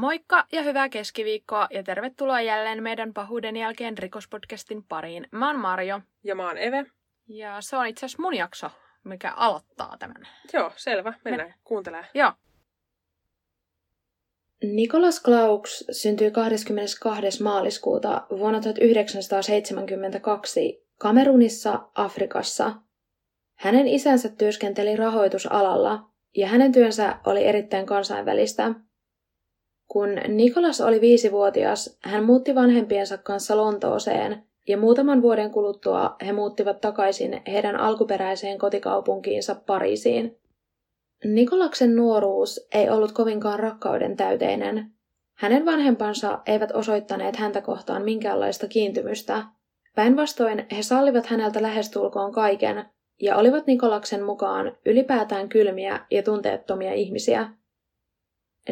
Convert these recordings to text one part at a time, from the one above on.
Moikka ja hyvää keskiviikkoa ja tervetuloa jälleen meidän pahuuden jälkeen rikospodcastin pariin. Mä oon Marjo. Ja mä oon Eve. Ja se on itse asiassa mun jakso, mikä aloittaa tämän. Joo, selvä. Mennään Men... kuuntelemaan. Joo. Nikolas Klauks syntyi 22. maaliskuuta vuonna 1972 Kamerunissa, Afrikassa. Hänen isänsä työskenteli rahoitusalalla ja hänen työnsä oli erittäin kansainvälistä. Kun Nikolas oli viisivuotias, hän muutti vanhempiensa kanssa Lontooseen ja muutaman vuoden kuluttua he muuttivat takaisin heidän alkuperäiseen kotikaupunkiinsa Pariisiin. Nikolaksen nuoruus ei ollut kovinkaan rakkauden täyteinen. Hänen vanhempansa eivät osoittaneet häntä kohtaan minkäänlaista kiintymystä. Päinvastoin he sallivat häneltä lähestulkoon kaiken ja olivat Nikolaksen mukaan ylipäätään kylmiä ja tunteettomia ihmisiä.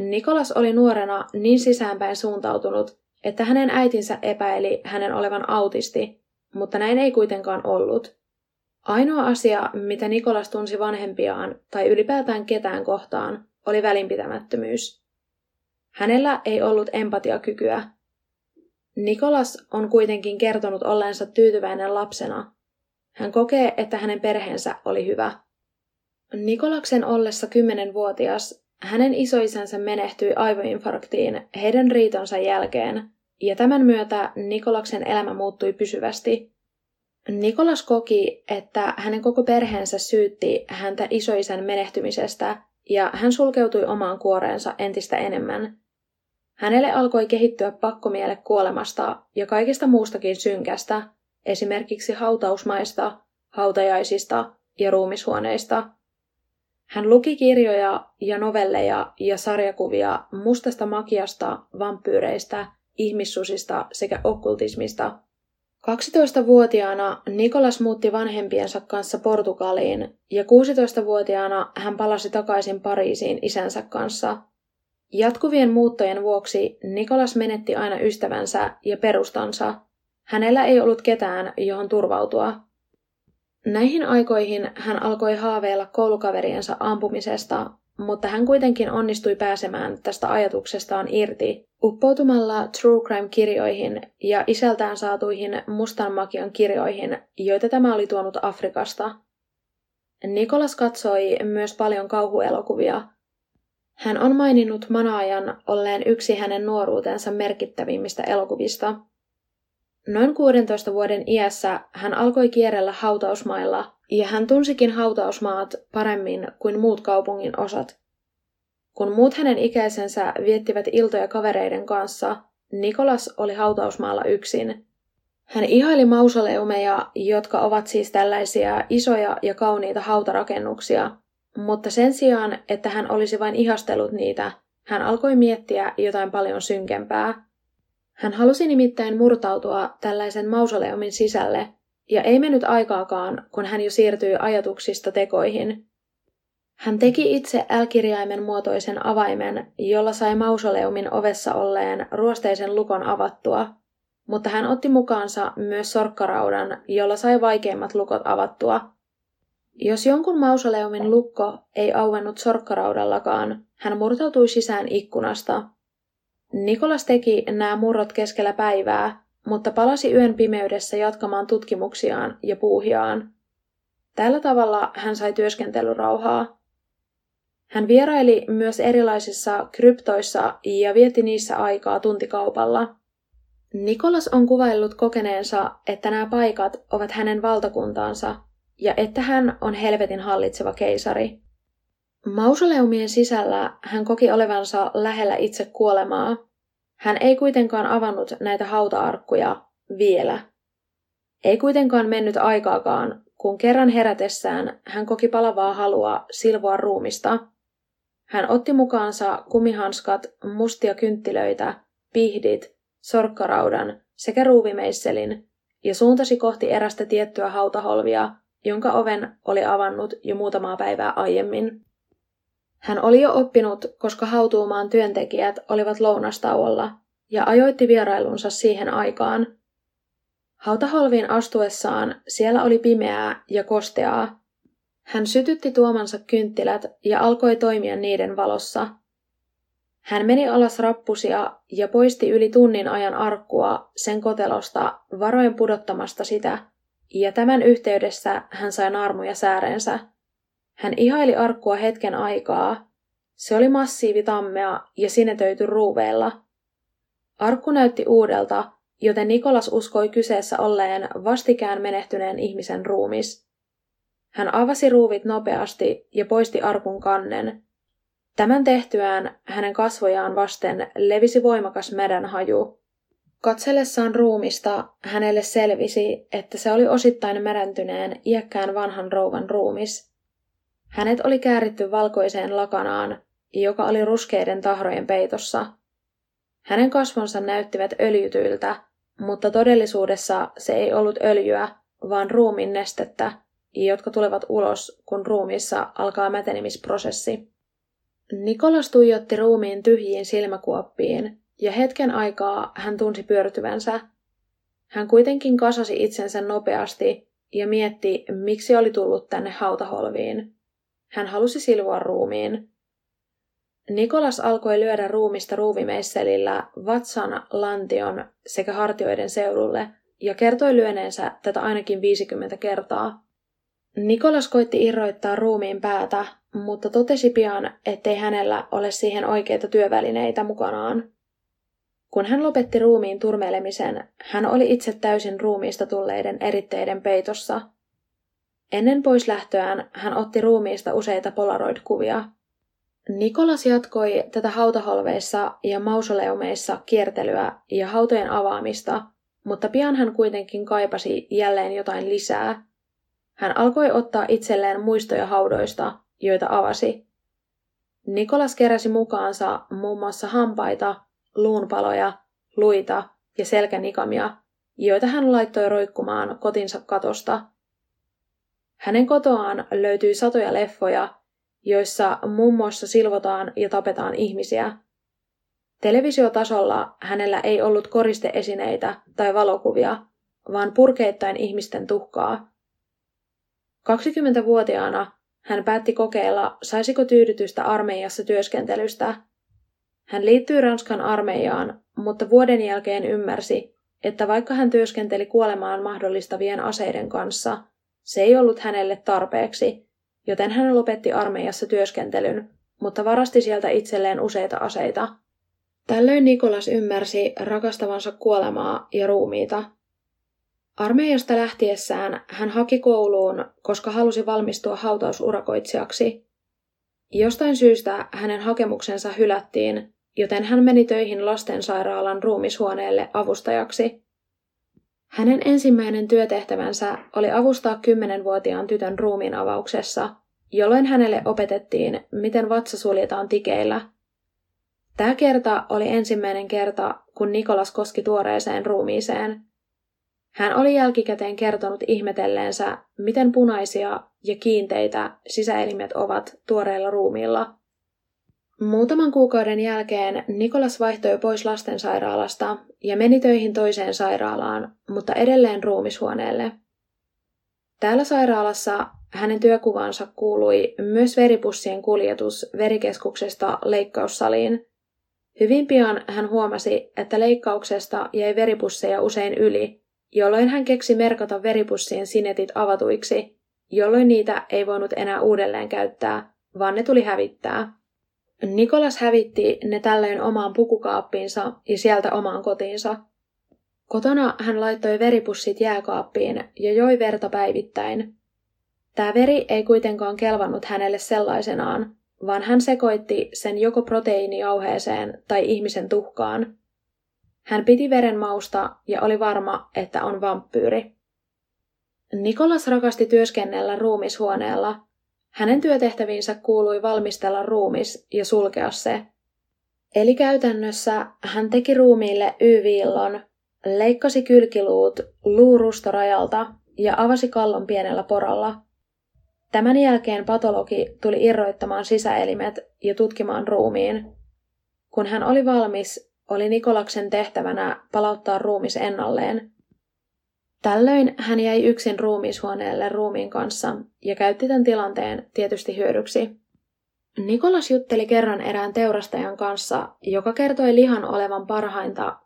Nikolas oli nuorena niin sisäänpäin suuntautunut, että hänen äitinsä epäili hänen olevan autisti, mutta näin ei kuitenkaan ollut. Ainoa asia, mitä Nikolas tunsi vanhempiaan tai ylipäätään ketään kohtaan, oli välinpitämättömyys. Hänellä ei ollut empatiakykyä. Nikolas on kuitenkin kertonut olleensa tyytyväinen lapsena. Hän kokee, että hänen perheensä oli hyvä. Nikolaksen ollessa kymmenenvuotias hänen isoisänsä menehtyi aivoinfarktiin heidän riitonsa jälkeen, ja tämän myötä Nikolaksen elämä muuttui pysyvästi. Nikolas koki, että hänen koko perheensä syytti häntä isoisän menehtymisestä, ja hän sulkeutui omaan kuoreensa entistä enemmän. Hänelle alkoi kehittyä pakkomiele kuolemasta ja kaikista muustakin synkästä, esimerkiksi hautausmaista, hautajaisista ja ruumishuoneista – hän luki kirjoja ja novelleja ja sarjakuvia mustasta makiasta, vampyyreistä, ihmissusista sekä okkultismista. 12-vuotiaana Nikolas muutti vanhempiensa kanssa Portugaliin ja 16-vuotiaana hän palasi takaisin Pariisiin isänsä kanssa. Jatkuvien muuttojen vuoksi Nikolas menetti aina ystävänsä ja perustansa. Hänellä ei ollut ketään, johon turvautua. Näihin aikoihin hän alkoi haaveilla koulukaveriensa ampumisesta, mutta hän kuitenkin onnistui pääsemään tästä ajatuksestaan irti uppoutumalla True Crime-kirjoihin ja isältään saatuihin mustan magian kirjoihin, joita tämä oli tuonut Afrikasta. Nikolas katsoi myös paljon kauhuelokuvia. Hän on maininnut Manaajan olleen yksi hänen nuoruutensa merkittävimmistä elokuvista – Noin 16 vuoden iässä hän alkoi kierrellä hautausmailla ja hän tunsikin hautausmaat paremmin kuin muut kaupungin osat. Kun muut hänen ikäisensä viettivät iltoja kavereiden kanssa, Nikolas oli hautausmaalla yksin. Hän ihaili mausoleumeja, jotka ovat siis tällaisia isoja ja kauniita hautarakennuksia, mutta sen sijaan, että hän olisi vain ihastellut niitä, hän alkoi miettiä jotain paljon synkempää – hän halusi nimittäin murtautua tällaisen mausoleumin sisälle, ja ei mennyt aikaakaan, kun hän jo siirtyi ajatuksista tekoihin. Hän teki itse L-kirjaimen muotoisen avaimen, jolla sai mausoleumin ovessa olleen ruosteisen lukon avattua, mutta hän otti mukaansa myös sorkkaraudan, jolla sai vaikeimmat lukot avattua. Jos jonkun mausoleumin lukko ei auennut sorkkaraudallakaan, hän murtautui sisään ikkunasta – Nikolas teki nämä murrot keskellä päivää, mutta palasi yön pimeydessä jatkamaan tutkimuksiaan ja puuhiaan. Tällä tavalla hän sai työskentelyrauhaa. Hän vieraili myös erilaisissa kryptoissa ja vietti niissä aikaa tuntikaupalla. Nikolas on kuvaillut kokeneensa, että nämä paikat ovat hänen valtakuntaansa ja että hän on helvetin hallitseva keisari. Mausoleumien sisällä hän koki olevansa lähellä itse kuolemaa. Hän ei kuitenkaan avannut näitä hautaarkkuja vielä. Ei kuitenkaan mennyt aikaakaan, kun kerran herätessään hän koki palavaa halua silvoa ruumista. Hän otti mukaansa kumihanskat, mustia kynttilöitä, pihdit, sorkkaraudan sekä ruuvimeisselin ja suuntasi kohti erästä tiettyä hautaholvia, jonka oven oli avannut jo muutamaa päivää aiemmin. Hän oli jo oppinut, koska hautuumaan työntekijät olivat lounastauolla, ja ajoitti vierailunsa siihen aikaan. Hautaholviin astuessaan siellä oli pimeää ja kosteaa. Hän sytytti tuomansa kynttilät ja alkoi toimia niiden valossa. Hän meni alas rappusia ja poisti yli tunnin ajan arkkua sen kotelosta varoen pudottamasta sitä, ja tämän yhteydessä hän sai naarmuja säärensä. Hän ihaili arkkua hetken aikaa. Se oli massiivi tammea ja sinetöity ruuveilla. Arkku näytti uudelta, joten Nikolas uskoi kyseessä olleen vastikään menehtyneen ihmisen ruumis. Hän avasi ruuvit nopeasti ja poisti arkun kannen. Tämän tehtyään hänen kasvojaan vasten levisi voimakas meren haju. Katsellessaan ruumista hänelle selvisi, että se oli osittain merentyneen iäkkään vanhan rouvan ruumis. Hänet oli kääritty valkoiseen lakanaan, joka oli ruskeiden tahrojen peitossa. Hänen kasvonsa näyttivät öljytyiltä, mutta todellisuudessa se ei ollut öljyä, vaan ruumin nestettä, jotka tulevat ulos, kun ruumiissa alkaa mätenemisprosessi. Nikolas tuijotti ruumiin tyhjiin silmäkuoppiin, ja hetken aikaa hän tunsi pyörtyvänsä. Hän kuitenkin kasasi itsensä nopeasti ja mietti, miksi oli tullut tänne hautaholviin. Hän halusi silvoa ruumiin. Nikolas alkoi lyödä ruumista ruuvimeisselillä vatsan, lantion sekä hartioiden seudulle ja kertoi lyöneensä tätä ainakin 50 kertaa. Nikolas koitti irroittaa ruumiin päätä, mutta totesi pian, ettei hänellä ole siihen oikeita työvälineitä mukanaan. Kun hän lopetti ruumiin turmelemisen, hän oli itse täysin ruumiista tulleiden eritteiden peitossa. Ennen poislähtöään hän otti ruumiista useita polaroid-kuvia. Nikolas jatkoi tätä hautaholveissa ja mausoleumeissa kiertelyä ja hautojen avaamista, mutta pian hän kuitenkin kaipasi jälleen jotain lisää. Hän alkoi ottaa itselleen muistoja haudoista, joita avasi. Nikolas keräsi mukaansa muun muassa hampaita, luunpaloja, luita ja selkänikamia, joita hän laittoi roikkumaan kotinsa katosta. Hänen kotoaan löytyi satoja leffoja, joissa muun muassa silvotaan ja tapetaan ihmisiä. Televisiotasolla hänellä ei ollut koristeesineitä tai valokuvia, vaan purkeittain ihmisten tuhkaa. 20-vuotiaana hän päätti kokeilla, saisiko tyydytystä armeijassa työskentelystä. Hän liittyi Ranskan armeijaan, mutta vuoden jälkeen ymmärsi, että vaikka hän työskenteli kuolemaan mahdollistavien aseiden kanssa, se ei ollut hänelle tarpeeksi, joten hän lopetti armeijassa työskentelyn, mutta varasti sieltä itselleen useita aseita. Tällöin Nikolas ymmärsi rakastavansa kuolemaa ja ruumiita, Armeijasta lähtiessään hän haki kouluun, koska halusi valmistua hautausurakoitsijaksi. Jostain syystä hänen hakemuksensa hylättiin, joten hän meni töihin lastensairaalan ruumishuoneelle avustajaksi. Hänen ensimmäinen työtehtävänsä oli avustaa kymmenenvuotiaan tytön ruumiin avauksessa, jolloin hänelle opetettiin, miten vatsa suljetaan tikeillä. Tämä kerta oli ensimmäinen kerta, kun Nikolas koski tuoreeseen ruumiiseen – hän oli jälkikäteen kertonut ihmetelleensä, miten punaisia ja kiinteitä sisäelimet ovat tuoreella ruumiilla. Muutaman kuukauden jälkeen Nikolas vaihtoi pois lastensairaalasta ja meni töihin toiseen sairaalaan, mutta edelleen ruumishuoneelle. Täällä sairaalassa hänen työkuvansa kuului myös veripussien kuljetus verikeskuksesta leikkaussaliin. Hyvin pian hän huomasi, että leikkauksesta jäi veripusseja usein yli, jolloin hän keksi merkata veripussien sinetit avatuiksi, jolloin niitä ei voinut enää uudelleen käyttää, vaan ne tuli hävittää. Nikolas hävitti ne tällöin omaan pukukaappiinsa ja sieltä omaan kotiinsa. Kotona hän laittoi veripussit jääkaappiin ja joi verta päivittäin. Tämä veri ei kuitenkaan kelvannut hänelle sellaisenaan, vaan hän sekoitti sen joko proteiinijauheeseen tai ihmisen tuhkaan, hän piti veren mausta ja oli varma, että on vampyyri. Nikolas rakasti työskennellä ruumishuoneella. Hänen työtehtäviinsä kuului valmistella ruumis ja sulkea se. Eli käytännössä hän teki ruumiille Y-viillon, leikkasi kylkiluut luurustorajalta ja avasi kallon pienellä poralla. Tämän jälkeen patologi tuli irroittamaan sisäelimet ja tutkimaan ruumiin. Kun hän oli valmis, oli Nikolaksen tehtävänä palauttaa ruumis ennalleen. Tällöin hän jäi yksin ruumishuoneelle ruumiin kanssa ja käytti tämän tilanteen tietysti hyödyksi. Nikolas jutteli kerran erään teurastajan kanssa, joka kertoi lihan olevan parhainta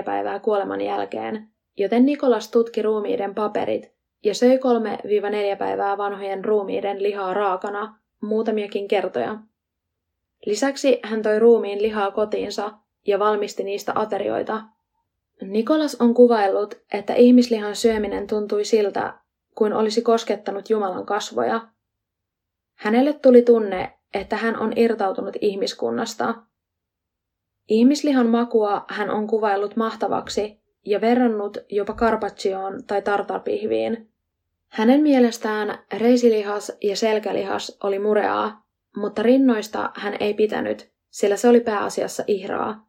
3-4 päivää kuoleman jälkeen, joten Nikolas tutki ruumiiden paperit ja söi 3-4 päivää vanhojen ruumiiden lihaa raakana muutamiakin kertoja. Lisäksi hän toi ruumiin lihaa kotiinsa ja valmisti niistä aterioita. Nikolas on kuvaillut, että ihmislihan syöminen tuntui siltä, kuin olisi koskettanut Jumalan kasvoja. Hänelle tuli tunne, että hän on irtautunut ihmiskunnasta. Ihmislihan makua hän on kuvaillut mahtavaksi ja verrannut jopa karpaccioon tai tartarpihviin. Hänen mielestään reisilihas ja selkälihas oli mureaa, mutta rinnoista hän ei pitänyt, sillä se oli pääasiassa ihraa.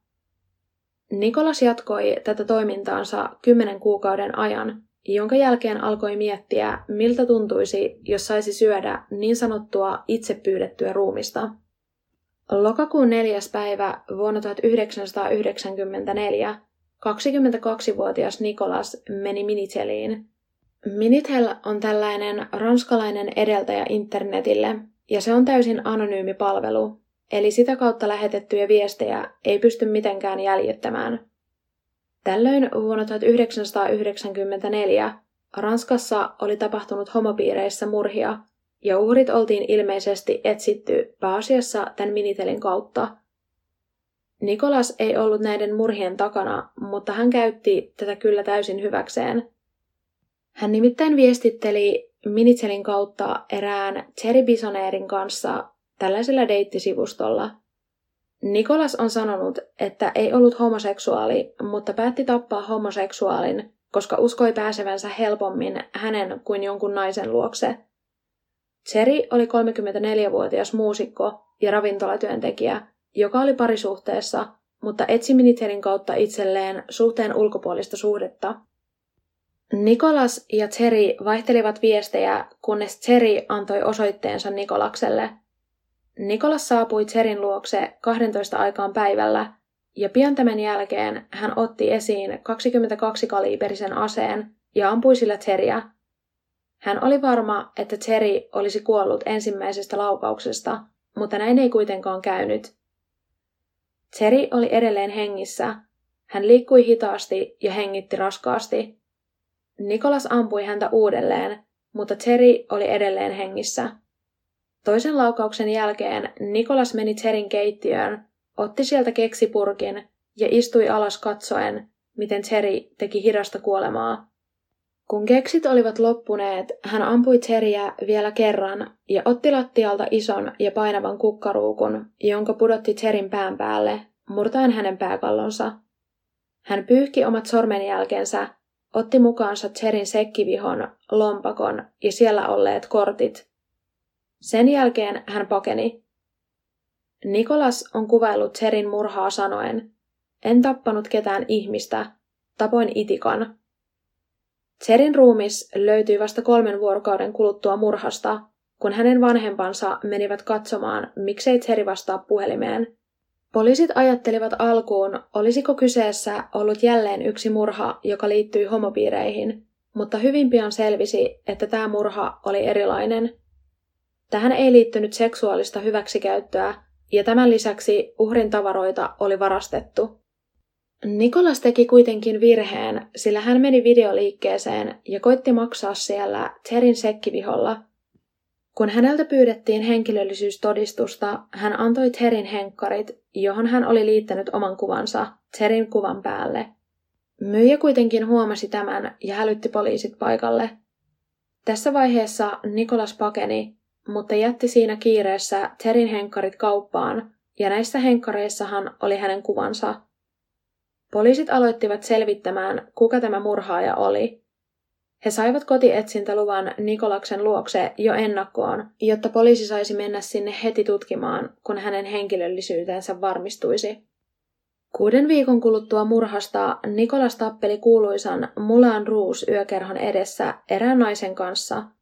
Nikolas jatkoi tätä toimintaansa kymmenen kuukauden ajan, jonka jälkeen alkoi miettiä, miltä tuntuisi, jos saisi syödä niin sanottua itse pyydettyä ruumista. Lokakuun neljäs päivä vuonna 1994 22-vuotias Nikolas meni Miniteliin. Minitel on tällainen ranskalainen edeltäjä internetille, ja se on täysin anonyymi palvelu, eli sitä kautta lähetettyjä viestejä ei pysty mitenkään jäljittämään. Tällöin vuonna 1994 Ranskassa oli tapahtunut homopiireissä murhia, ja uhrit oltiin ilmeisesti etsitty pääasiassa tämän Minitelin kautta. Nikolas ei ollut näiden murhien takana, mutta hän käytti tätä kyllä täysin hyväkseen. Hän nimittäin viestitteli Minitselin kautta erään Cherry Bisoneerin kanssa tällaisella deittisivustolla – Nikolas on sanonut, että ei ollut homoseksuaali, mutta päätti tappaa homoseksuaalin, koska uskoi pääsevänsä helpommin hänen kuin jonkun naisen luokse. Cherry oli 34-vuotias muusikko ja ravintolatyöntekijä, joka oli parisuhteessa, mutta etsi Minitelin kautta itselleen suhteen ulkopuolista suhdetta. Nikolas ja Cherry vaihtelivat viestejä, kunnes Cherry antoi osoitteensa Nikolakselle – Nikolas saapui Tserin luokse 12 aikaan päivällä, ja pian tämän jälkeen hän otti esiin 22-kaliiperisen aseen ja ampui sillä Tseriä. Hän oli varma, että Tseri olisi kuollut ensimmäisestä laukauksesta, mutta näin ei kuitenkaan käynyt. Tseri oli edelleen hengissä. Hän liikkui hitaasti ja hengitti raskaasti. Nikolas ampui häntä uudelleen, mutta Tseri oli edelleen hengissä. Toisen laukauksen jälkeen Nikolas meni Tserin keittiöön, otti sieltä keksipurkin ja istui alas katsoen, miten Tseri teki hidasta kuolemaa. Kun keksit olivat loppuneet, hän ampui Tseriä vielä kerran ja otti lattialta ison ja painavan kukkaruukun, jonka pudotti Tserin pään päälle, murtaen hänen pääkallonsa. Hän pyyhki omat sormenjälkensä, otti mukaansa Tserin sekkivihon, lompakon ja siellä olleet kortit sen jälkeen hän pakeni. Nikolas on kuvaillut Tserin murhaa sanoen, en tappanut ketään ihmistä, tapoin itikan. Tserin ruumis löytyi vasta kolmen vuorokauden kuluttua murhasta, kun hänen vanhempansa menivät katsomaan, miksei Tseri vastaa puhelimeen. Poliisit ajattelivat alkuun, olisiko kyseessä ollut jälleen yksi murha, joka liittyi homopiireihin, mutta hyvin pian selvisi, että tämä murha oli erilainen – Tähän ei liittynyt seksuaalista hyväksikäyttöä, ja tämän lisäksi uhrin tavaroita oli varastettu. Nikolas teki kuitenkin virheen, sillä hän meni videoliikkeeseen ja koitti maksaa siellä Terin sekkiviholla. Kun häneltä pyydettiin henkilöllisyystodistusta, hän antoi Terin henkkarit, johon hän oli liittänyt oman kuvansa Terin kuvan päälle. Myyjä kuitenkin huomasi tämän ja hälytti poliisit paikalle. Tässä vaiheessa Nikolas pakeni jätti siinä kiireessä Terin henkkarit kauppaan, ja näissä henkkareissahan oli hänen kuvansa. Poliisit aloittivat selvittämään, kuka tämä murhaaja oli. He saivat kotietsintäluvan Nikolaksen luokse jo ennakkoon, jotta poliisi saisi mennä sinne heti tutkimaan, kun hänen henkilöllisyytensä varmistuisi. Kuuden viikon kuluttua murhasta Nikolas tappeli kuuluisan Mulan Ruus yökerhon edessä erään naisen kanssa –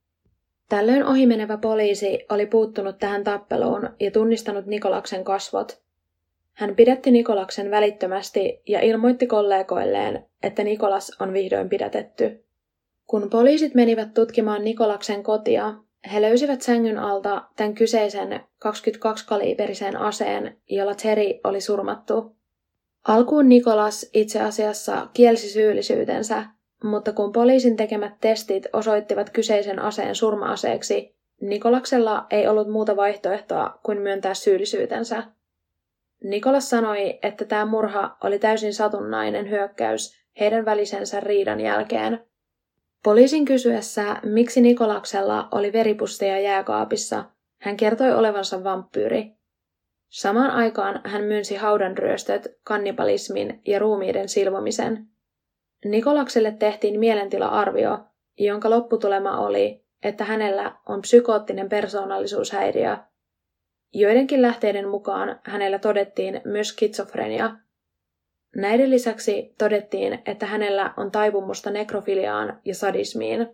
Tällöin ohimenevä poliisi oli puuttunut tähän tappeluun ja tunnistanut Nikolaksen kasvot. Hän pidätti Nikolaksen välittömästi ja ilmoitti kollegoilleen, että Nikolas on vihdoin pidätetty. Kun poliisit menivät tutkimaan Nikolaksen kotia, he löysivät sängyn alta tämän kyseisen 22-kaliiperisen aseen, jolla Terry oli surmattu. Alkuun Nikolas itse asiassa kielsi syyllisyytensä, mutta kun poliisin tekemät testit osoittivat kyseisen aseen surma-aseeksi, Nikolaksella ei ollut muuta vaihtoehtoa kuin myöntää syyllisyytensä. Nikolas sanoi, että tämä murha oli täysin satunnainen hyökkäys heidän välisensä riidan jälkeen. Poliisin kysyessä, miksi Nikolaksella oli veripusseja jääkaapissa, hän kertoi olevansa vampyyri. Samaan aikaan hän myönsi haudanryöstöt, kannibalismin ja ruumiiden silvomisen. Nikolakselle tehtiin mielentila-arvio, jonka lopputulema oli, että hänellä on psykoottinen persoonallisuushäiriö. Joidenkin lähteiden mukaan hänellä todettiin myös skitsofrenia. Näiden lisäksi todettiin, että hänellä on taipumusta nekrofiliaan ja sadismiin.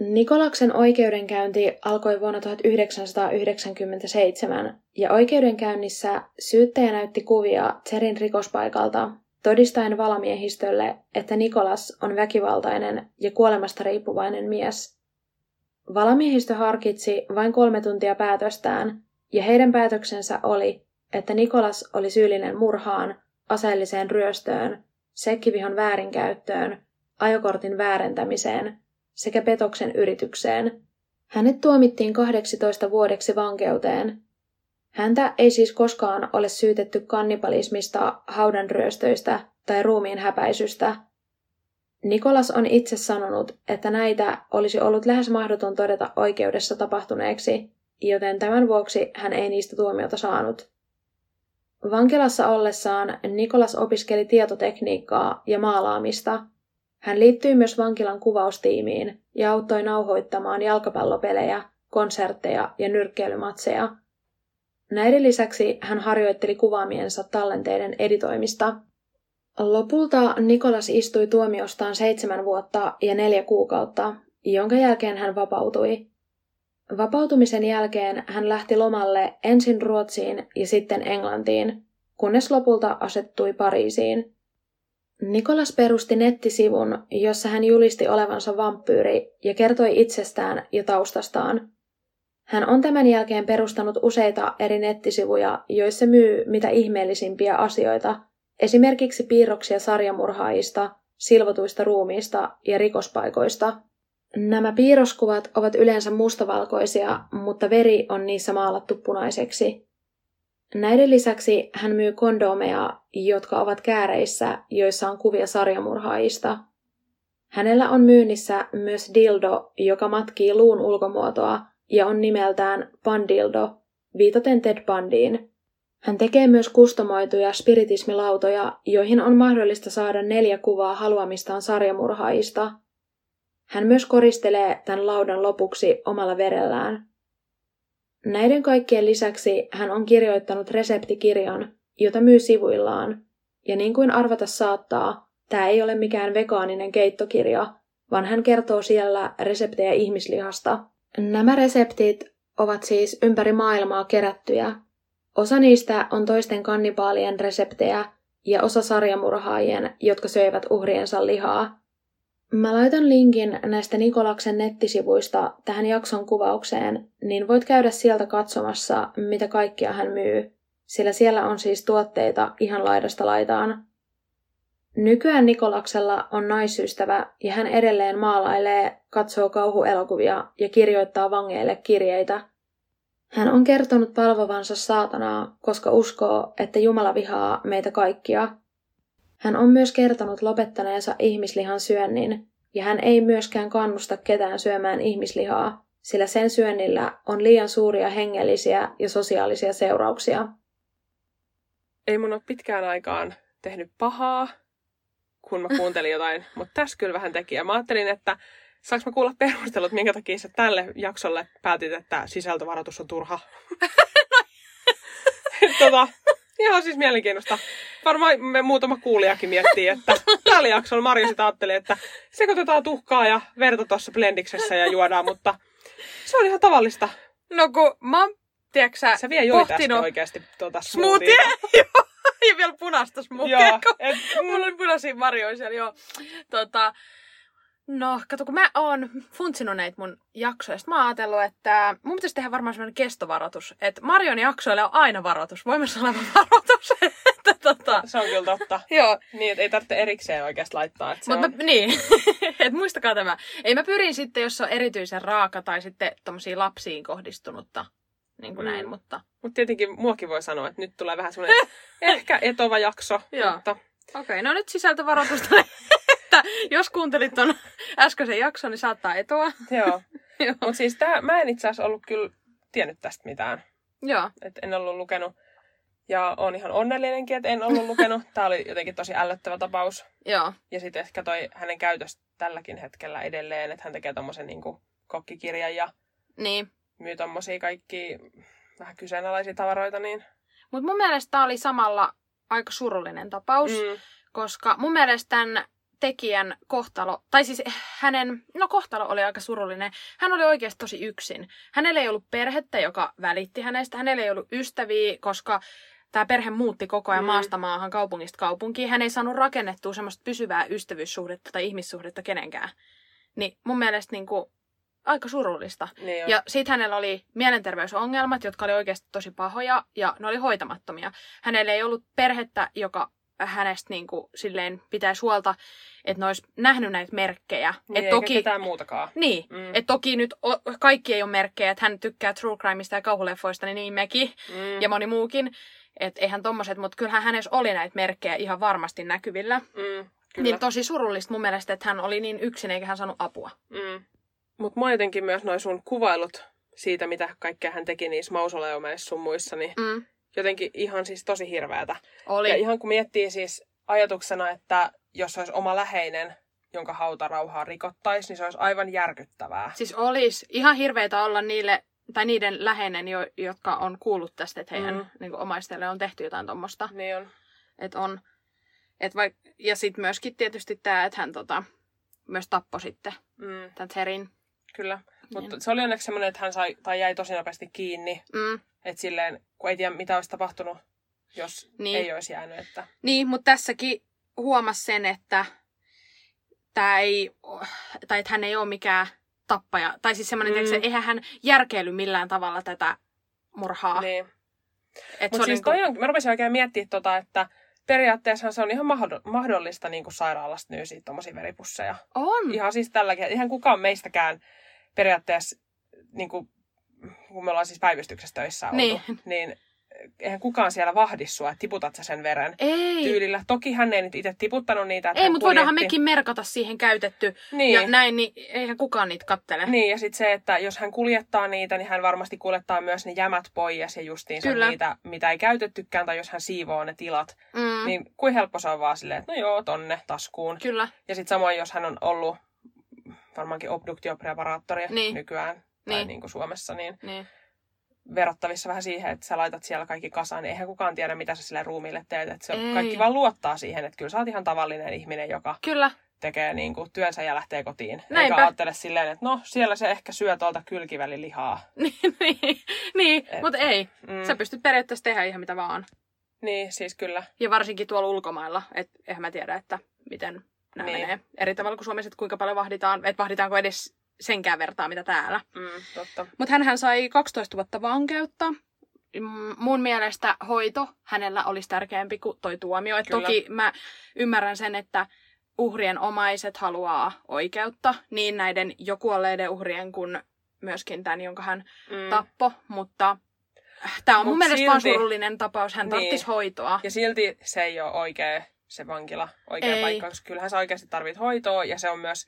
Nikolaksen oikeudenkäynti alkoi vuonna 1997 ja oikeudenkäynnissä syyttäjä näytti kuvia Tserin rikospaikalta todistaen valamiehistölle, että Nikolas on väkivaltainen ja kuolemasta riippuvainen mies. Valamiehistö harkitsi vain kolme tuntia päätöstään, ja heidän päätöksensä oli, että Nikolas oli syyllinen murhaan, aseelliseen ryöstöön, sekkivihon väärinkäyttöön, ajokortin väärentämiseen sekä petoksen yritykseen. Hänet tuomittiin 18 vuodeksi vankeuteen. Häntä ei siis koskaan ole syytetty kannibalismista, haudanryöstöistä tai ruumiin häpäisystä. Nikolas on itse sanonut, että näitä olisi ollut lähes mahdoton todeta oikeudessa tapahtuneeksi, joten tämän vuoksi hän ei niistä tuomiota saanut. Vankilassa ollessaan Nikolas opiskeli tietotekniikkaa ja maalaamista. Hän liittyi myös vankilan kuvaustiimiin ja auttoi nauhoittamaan jalkapallopelejä, konsertteja ja nyrkkeilymatseja. Näiden lisäksi hän harjoitteli kuvaamiensa tallenteiden editoimista. Lopulta Nikolas istui tuomiostaan seitsemän vuotta ja neljä kuukautta, jonka jälkeen hän vapautui. Vapautumisen jälkeen hän lähti lomalle ensin Ruotsiin ja sitten Englantiin, kunnes lopulta asettui Pariisiin. Nikolas perusti nettisivun, jossa hän julisti olevansa vampyyri ja kertoi itsestään ja taustastaan. Hän on tämän jälkeen perustanut useita eri nettisivuja, joissa myy mitä ihmeellisimpiä asioita, esimerkiksi piirroksia sarjamurhaajista, silvotuista ruumiista ja rikospaikoista – Nämä piirroskuvat ovat yleensä mustavalkoisia, mutta veri on niissä maalattu punaiseksi. Näiden lisäksi hän myy kondomeja, jotka ovat kääreissä, joissa on kuvia sarjamurhaajista. Hänellä on myynnissä myös dildo, joka matkii luun ulkomuotoa ja on nimeltään Pandildo, viitaten Ted Bundyin. Hän tekee myös kustomoituja spiritismilautoja, joihin on mahdollista saada neljä kuvaa haluamistaan sarjamurhaajista – hän myös koristelee tämän laudan lopuksi omalla verellään. Näiden kaikkien lisäksi hän on kirjoittanut reseptikirjan, jota myy sivuillaan. Ja niin kuin arvata saattaa, tämä ei ole mikään vegaaninen keittokirja, vaan hän kertoo siellä reseptejä ihmislihasta. Nämä reseptit ovat siis ympäri maailmaa kerättyjä. Osa niistä on toisten kannibaalien reseptejä ja osa sarjamurhaajien, jotka söivät uhriensa lihaa. Mä laitan linkin näistä Nikolaksen nettisivuista tähän jakson kuvaukseen, niin voit käydä sieltä katsomassa, mitä kaikkia hän myy, sillä siellä on siis tuotteita ihan laidasta laitaan. Nykyään Nikolaksella on naisystävä ja hän edelleen maalailee, katsoo kauhuelokuvia ja kirjoittaa vangeille kirjeitä. Hän on kertonut palvovansa saatanaa, koska uskoo, että Jumala vihaa meitä kaikkia – hän on myös kertonut lopettaneensa ihmislihan syönnin, ja hän ei myöskään kannusta ketään syömään ihmislihaa, sillä sen syönnillä on liian suuria hengellisiä ja sosiaalisia seurauksia. Ei mun ole pitkään aikaan tehnyt pahaa, kun mä kuuntelin jotain, mutta tässä kyllä vähän teki. Ja mä ajattelin, että saanko mä kuulla perustelut, minkä takia sä tälle jaksolle päätit, että sisältövaroitus on turha. tota, Ihan siis mielenkiintoista. Varmaan me muutama kuulijakin miettii, että tällä jaksolla Marja sitä ajatteli, että sekoitetaan tuhkaa ja verta tuossa blendiksessä ja juodaan, mutta se on ihan tavallista. No kun mä oon, tiedätkö sä, joit äsken oikeasti tuota smoothie. joo, ja vielä punaista smoothie. Joo, et, Mulla oli punaisia marjoja siellä, joo. Tota, No, kato, kun mä oon funtsinut näitä mun jaksoja, mä oon ajatellut, että mun pitäisi tehdä varmaan sellainen kestovaroitus. Että Marion jaksoille on aina varoitus, voimassa oleva varoitus. että tota... Se on kyllä totta. Joo, Niin, että ei tarvitse erikseen oikeasti laittaa. Että on... mä, niin, että muistakaa tämä. Ei mä pyrin sitten, jos se on erityisen raaka tai sitten tommosia lapsiin kohdistunutta, niin kuin Mm. näin, mutta Mutta tietenkin muakin voi sanoa, että nyt tulee vähän semmoinen ehkä etova jakso. Mutta okei, okay, no nyt sisältövaroitusta, että jos kuuntelit ton äskeisen jakson, niin saattaa etoa. joo. Joo. Mutta siis tää, mä en itse asiassa ollut kyllä tiennyt tästä mitään. Joo, Et en ollut lukenut. Ja on ihan onnellinenkin, että en ollut lukenut. Tämä oli jotenkin tosi ällöttävä tapaus. joo, Ja sitten ehkä toi hänen käytös tälläkin hetkellä edelleen, että hän tekee tommosen niinku kokkikirjan ja niin. Myy tommosia kaikki vähän kyseenalaisia tavaroita, niin... Mutta mun mielestä tää oli samalla aika surullinen tapaus. Mm, koska mun mielestä tämän tekijän kohtalo, tai siis hänen, no kohtalo oli aika surullinen. Hän oli oikeasti tosi yksin. Hänellä ei ollut perhettä, joka välitti hänestä. Hänellä ei ollut ystäviä, koska tämä perhe muutti koko ajan Mm. maasta maahan, kaupungista kaupunkiin. Hän ei saanut rakennettua semmoista pysyvää ystävyyssuhdetta tai ihmissuhdetta kenenkään. Niin mun mielestä niin kuin, aika surullista. niin on. Ja sitten hänellä oli mielenterveysongelmat, jotka oli oikeasti tosi pahoja ja ne oli hoitamattomia. Hänellä ei ollut perhettä, joka hänestä niin kuin, silleen pitäisi huolta, että ne olisi nähnyt näitä merkkejä. niin, et toki, ketään muutakaan. niin, Mm. mm. et toki nyt o, kaikki ei ole merkkejä, että hän tykkää true crimeista ja kauhuleffoista, niin, niin mekin Mm, ja moni muukin. Että eihän tommoset, mutta kyllähän hänessä oli näitä merkkejä ihan varmasti näkyvillä. mm, kyllä. Niin tosi surullista mun mielestä, että hän oli niin yksin eikä hän saanut apua. Mm. Mutta mua jotenkin myös noin sun kuvailut siitä, mitä kaikkea hän teki niissä mausoleumeissa sun muissa, niin Mm. jotenkin ihan siis tosi hirveätä. Oli. Ja ihan kun miettii siis ajatuksena, että jos olisi oma läheinen, jonka hautarauhaa rikottaisi, niin se olisi aivan järkyttävää. Siis olisi ihan hirveitä olla niille, tai niiden läheinen, jo, jotka on kuullut tästä, että heidän Mm. niin omaisille on tehty jotain tuommoista. Niin on. Että on, et vaik, ja sitten myöskin tietysti tämä, että hän tota, myös tappoi sitten Mm, tämän Terin. Kyllä. Mutta Niin. se oli onneksi semmoinen, että hän sai, tai jäi tosi nopeasti kiinni. Mm. Että silleen, kun ei tiedä mitä olisi tapahtunut, jos Niin. ei olisi jäänyt. Että... Niin, mutta tässäkin huomasi sen, että tämä ei, tai että hän ei ole mikään tappaja. Tai siis semmoinen, Mm. mm. eihän hän järkeily millään tavalla tätä murhaa. Niin. Mutta siis oli toi on, mä rupesin oikein miettimään tota, että periaatteessa se on ihan mahdo- mahdollista niin kuin sairaalasta nyysiä tommosia veripusseja. on. Ihan siis tälläkin, ihan kukaan meistäkään periaatteessa, niin kuin, kun me ollaan siis päivystyksessä töissä oltu, Niin. niin eihän kukaan siellä vahdi sua, että tiputat sä sen veren Ei. tyylillä. Toki hän ei nyt itse tiputtanut niitä. että Ei, mutta voidaanhan mekin merkata siihen käytetty Niin. ja näin, niin eihän kukaan niitä kattele. Niin, ja sitten se, että jos hän kuljettaa niitä, niin hän varmasti kuljettaa myös ne jämät pois ja justiinsa Kyllä. niitä, mitä ei käytettykään, tai jos hän siivoo ne tilat. Mm, Niin kuin helppo se on vaan silleen, että no joo, tonne taskuun. Kyllä, Ja sitten samoin, jos hän on ollut varmaankin obduktiopreparaattori Niin. nykyään, tai Niin. niin kuin Suomessa, niin niin. Verrattavissa vähän siihen, että sä laitat siellä kaikki kasaan, niin eihän kukaan tiedä, mitä sä sille ruumiille teet. Että se Ei. kaikki vaan luottaa siihen, että kyllä sä oot ihan tavallinen ihminen, joka Kyllä, tekee niin kuin työnsä ja lähtee kotiin. Näinpä. Eikä ajattele silleen, että no siellä se ehkä syö tuolta kylkivälilihaa. niin, niin, niin Et- mutta ei. Mm. Sä pystyt periaatteessa tehdä ihan mitä vaan. Niin, siis kyllä. Ja varsinkin tuolla ulkomailla, että eihän mä tiedä, että miten nämä Niin. menee. Eri tavalla kuin Suomessa, että kuinka paljon vahditaan, että vahditaanko edes senkään vertaa, mitä täällä. Mm, totta. Mutta hän sai 12 vuotta vankeutta. Mm, Mun mielestä hoito hänellä olisi tärkeämpi kuin toi tuomio. Et Kyllä. toki mä ymmärrän sen, että uhrien omaiset haluaa oikeutta, niin näiden jo kuolleiden uhrien kuin myöskin tämän, jonka hän Mm. tappo, mutta tämä on mun Mut mielestä vaan silti- surullinen tapaus. Hän Niin. tarvitsisi hoitoa. Ja silti se ei ole oikea se vankila, oikea Ei. paikka, koska kyllähän sä oikeasti tarvit hoitoa ja se on myös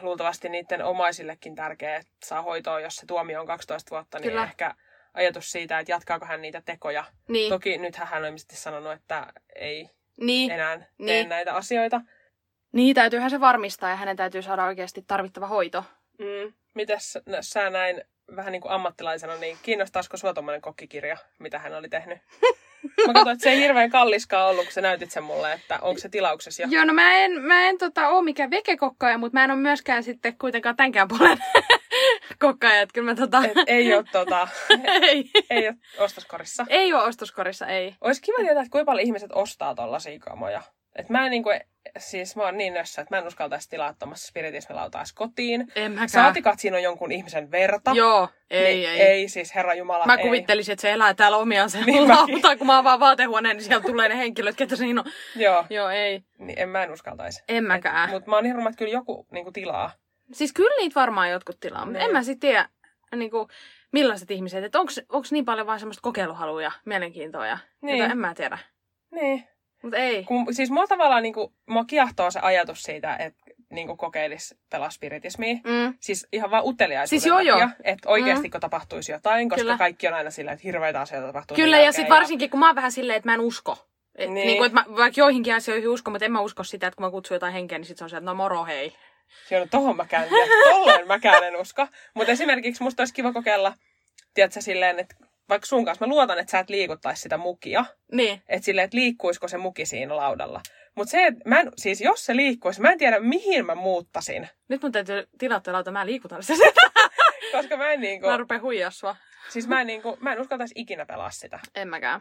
luultavasti niiden omaisillekin tärkeää, että saa hoitoa, jos se tuomio on 12 vuotta, niin Kyllä. ehkä ajatus siitä, että jatkaako hän niitä tekoja. Niin, Toki nythän hän on ilmeisesti sanonut, että ei niin, enää tee Niin. näitä asioita. niin, täytyyhän se varmistaa ja hänen täytyy saada oikeasti tarvittava hoito. Mm. Mites no, sä näin vähän niin kuin ammattilaisena, niin kiinnostaisiko sua tommonen kokkikirja, mitä hän oli tehnyt? Mä katsoin, että se ei hirveän kalliskaan ollut, kun sä näytit sen mulle, että onko se tilauksessa jo. Joo, no mä en, mä en tota, ole mikään vekekokkaaja, mutta mä en ole myöskään sitten kuitenkaan tämänkään puolen kokkaaja. Että kyllä mä tota... Et ei ole tota, ei. ei ole ostoskorissa. ei ole ostoskorissa, ei. Olisi kiva tietää, että kuinka paljon ihmiset ostaa tollasia kamoja. Et mä en niinku, siis mä oon niin nössä, että mä en uskaltaisi tilaa tuommoista spiritismilautaa kotiin. En mäkään. Saatikaan, että siinä on jonkun ihmisen verta. Joo, ei, niin, ei. ei. siis herra Jumala, Mä ei. kuvittelisin, että se elää täällä omiaan se Niin lauta, mäkin. kun mä avaan vaatehuoneen, niin sieltä tulee ne henkilöt, ketä siinä on. Joo, Joo, ei. niin en mä en uskaltaisi. En mäkään. Mutta mä oon ihan varma, että kyllä joku niinku tilaa. Siis kyllä niitä varmaan jotkut tilaa, mutta Niin. en mä sitten tiedä, niin kuin, millaiset ihmiset. Että onko niin paljon vaan semmoista kokeiluhalua ja mielenkiintoa ja Niin. en mä tiedä. Niin. Mutta ei. Kun, siis mua tavallaan niinku, mua kiehtoo se ajatus siitä, että niinku kokeilis pelaa spiritismiä. Mm. Siis ihan vaan uteliaisuuden Siis joo, joo. että oikeasti kun tapahtuisi jotain, koska Kyllä. kaikki on aina sillä, että hirveitä asioita tapahtuu. Kyllä, ja sitten varsinkin, kun mä oon vähän silleen, että mä en usko. Et Niin. niin. Niin kuin, että mä vaikka joihinkin asioihin uskon, mutta en mä usko sitä, että kun mä kutsun jotain henkeä, niin sit se on se, että no moro hei. Joo, no tohon mäkään en tiedä. Tolleen mäkään en usko. Mutta esimerkiksi musta olisi kiva kokeilla, tiedätkö, silleen, että vaikka sun kanssa mä luotan, että sä et liikuttaisi sitä mukia. Niin. Että silleen, että liikkuisiko se muki siinä laudalla. Mutta se, että mä en, siis jos se liikkuisi, mä en tiedä mihin mä muuttasin. Nyt mun täytyy tilata lauta, mä liikutan sitä. Koska mä en niinku, mä rupean huijaa sua. siis mä en niinku, mä en uskaltaisi ikinä pelaa sitä. En mäkään.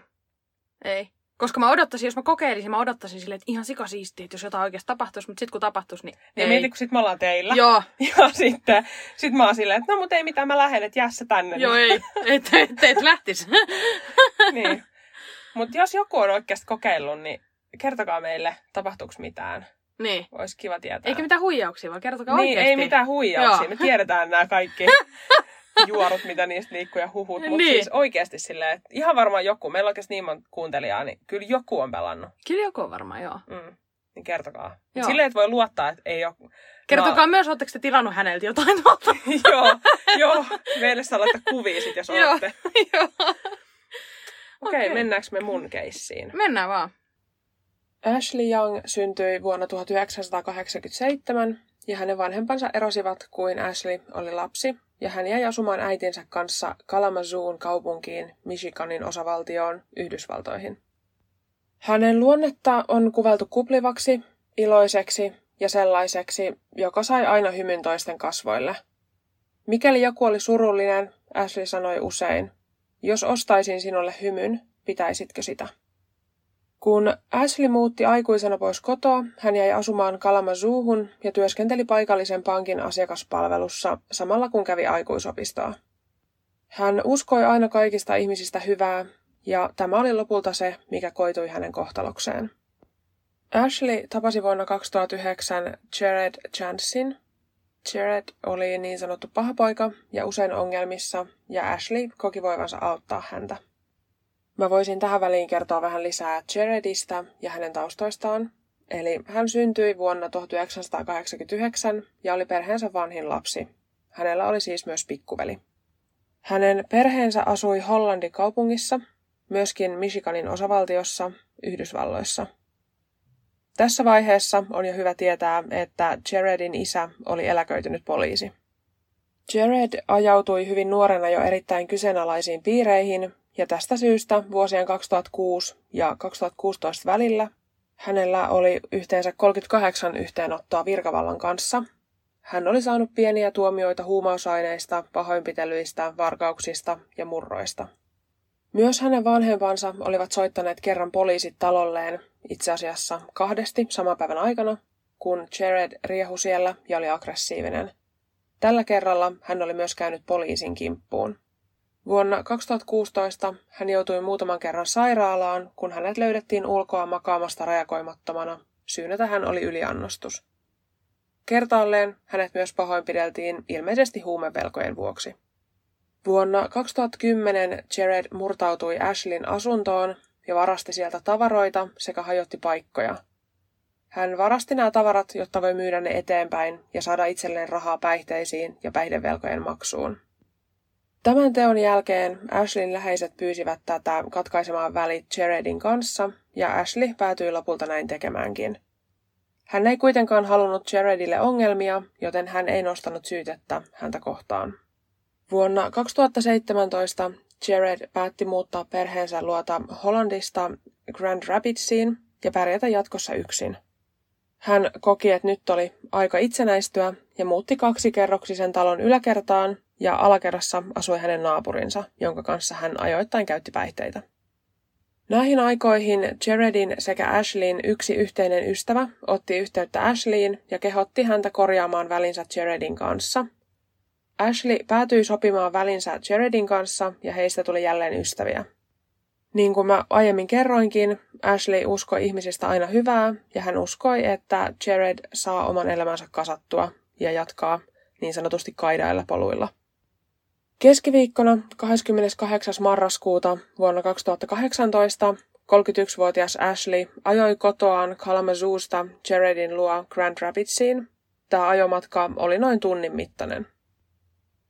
Ei. Koska mä odottaisin, jos mä kokeilisin, mä odottaisin silleen, että ihan sikasiistiä, että jos jotain oikeasti tapahtuisi, mutta sitten kun tapahtuisi, niin Ja ei. mieti, kun sit me ollaan teillä. Joo, Ja sitten sit mä oon silleen, että no mut ei mitään, mä lähden, että jää se tänne. joo ei. Et, et, et lähtis. niin. Mutta jos joku on oikeasti kokeillut, niin kertokaa meille, tapahtuuko mitään. niin. Olisi kiva tietää. Eikä mitään huijauksia, vaan kertokaa niin, oikeasti. ei mitään huijauksia. Joo. Me tiedetään nämä kaikki juorut, mitä niistä liikkuu ja huhut. Mutta Niin. siis oikeasti silleen, että ihan varmaan joku, meillä on oikeasti niin monta kuuntelijaa, niin kyllä joku on pelannut. Kyllä joku on varmaan, joo. Mm. Niin kertokaa. Joo. Silleen, että voi luottaa, että ei ole... Kertokaa No, myös, oletteko te tilannut häneltä jotain tuolta. joo, joo, meille saa laittaa kuvia sit, jos olette. Joo. Okei, okay, Okei. mennäänkö me mun keissiin? Mennään vaan. Ashley Young syntyi vuonna 1987 ja hänen vanhempansa erosivat kuin Ashley oli lapsi ja hän jäi asumaan äitinsä kanssa Kalamazoo'n kaupunkiin Michiganin osavaltioon Yhdysvaltoihin. Hänen luonnetta on kuvailtu kuplivaksi, iloiseksi ja sellaiseksi, joka sai aina hymyn toisten kasvoille. Mikäli joku oli surullinen, Ashley sanoi usein, jos ostaisin sinulle hymyn, pitäisitkö sitä? Kun Ashley muutti aikuisena pois kotoa, hän jäi asumaan Kalamazoohun ja työskenteli paikallisen pankin asiakaspalvelussa samalla kun kävi aikuisopistoa. Hän uskoi aina kaikista ihmisistä hyvää, ja tämä oli lopulta se, mikä koitui hänen kohtalokseen. Ashley tapasi vuonna 2009 Jared Chansin. Jared oli niin sanottu paha poika ja usein ongelmissa, ja Ashley koki voivansa auttaa häntä. Mä voisin tähän väliin kertoa vähän lisää Jaredista ja hänen taustoistaan. Eli hän syntyi vuonna 1989 ja oli perheensä vanhin lapsi. Hänellä oli siis myös pikkuveli. Hänen perheensä asui Hollandin kaupungissa, myöskin Michiganin osavaltiossa, Yhdysvalloissa. Tässä vaiheessa on jo hyvä tietää, että Jaredin isä oli eläköitynyt poliisi. Jared ajautui hyvin nuorena jo erittäin kyseenalaisiin piireihin ja tästä syystä vuosien 2006 ja 2016 välillä hänellä oli yhteensä 38 yhteenottoa virkavallan kanssa. Hän oli saanut pieniä tuomioita huumausaineista, pahoinpitelyistä, varkauksista ja murroista. Myös hänen vanhempansa olivat soittaneet kerran poliisit talolleen itse asiassa kahdesti saman päivän aikana, kun Jared riehu siellä ja oli aggressiivinen. Tällä kerralla hän oli myös käynyt poliisin kimppuun. Vuonna 2016 hän joutui muutaman kerran sairaalaan, kun hänet löydettiin ulkoa makaamasta reagoimattomana. Syynä tähän oli yliannostus. Kertaalleen hänet myös pahoinpideltiin ilmeisesti huumevelkojen vuoksi. Vuonna 2010 Jared murtautui Ashlin asuntoon ja varasti sieltä tavaroita sekä hajotti paikkoja. Hän varasti nämä tavarat, jotta voi myydä ne eteenpäin ja saada itselleen rahaa päihteisiin ja päihdevelkojen maksuun. Tämän teon jälkeen Ashlin läheiset pyysivät tätä katkaisemaan välit Jaredin kanssa, ja Ashley päätyi lopulta näin tekemäänkin. Hän ei kuitenkaan halunnut Jaredille ongelmia, joten hän ei nostanut syytettä häntä kohtaan. Vuonna 2017 Jared päätti muuttaa perheensä luota Hollandista Grand Rapidsiin ja pärjätä jatkossa yksin. Hän koki, että nyt oli aika itsenäistyä ja muutti kaksikerroksisen talon yläkertaan ja alakerrassa asui hänen naapurinsa, jonka kanssa hän ajoittain käytti päihteitä. Näihin aikoihin Jaredin sekä Ashleyin yksi yhteinen ystävä otti yhteyttä Ashleyin ja kehotti häntä korjaamaan välinsä Jaredin kanssa. Ashley päätyi sopimaan välinsä Jaredin kanssa ja heistä tuli jälleen ystäviä. Niin kuin mä aiemmin kerroinkin, Ashley uskoi ihmisistä aina hyvää ja hän uskoi, että Jared saa oman elämänsä kasattua ja jatkaa niin sanotusti kaidailla poluilla. Keskiviikkona 28. marraskuuta vuonna 2018 31-vuotias Ashley ajoi kotoaan Kalamazoosta Jaredin luo Grand Rapidsiin. Tämä ajomatka oli noin tunnin mittainen.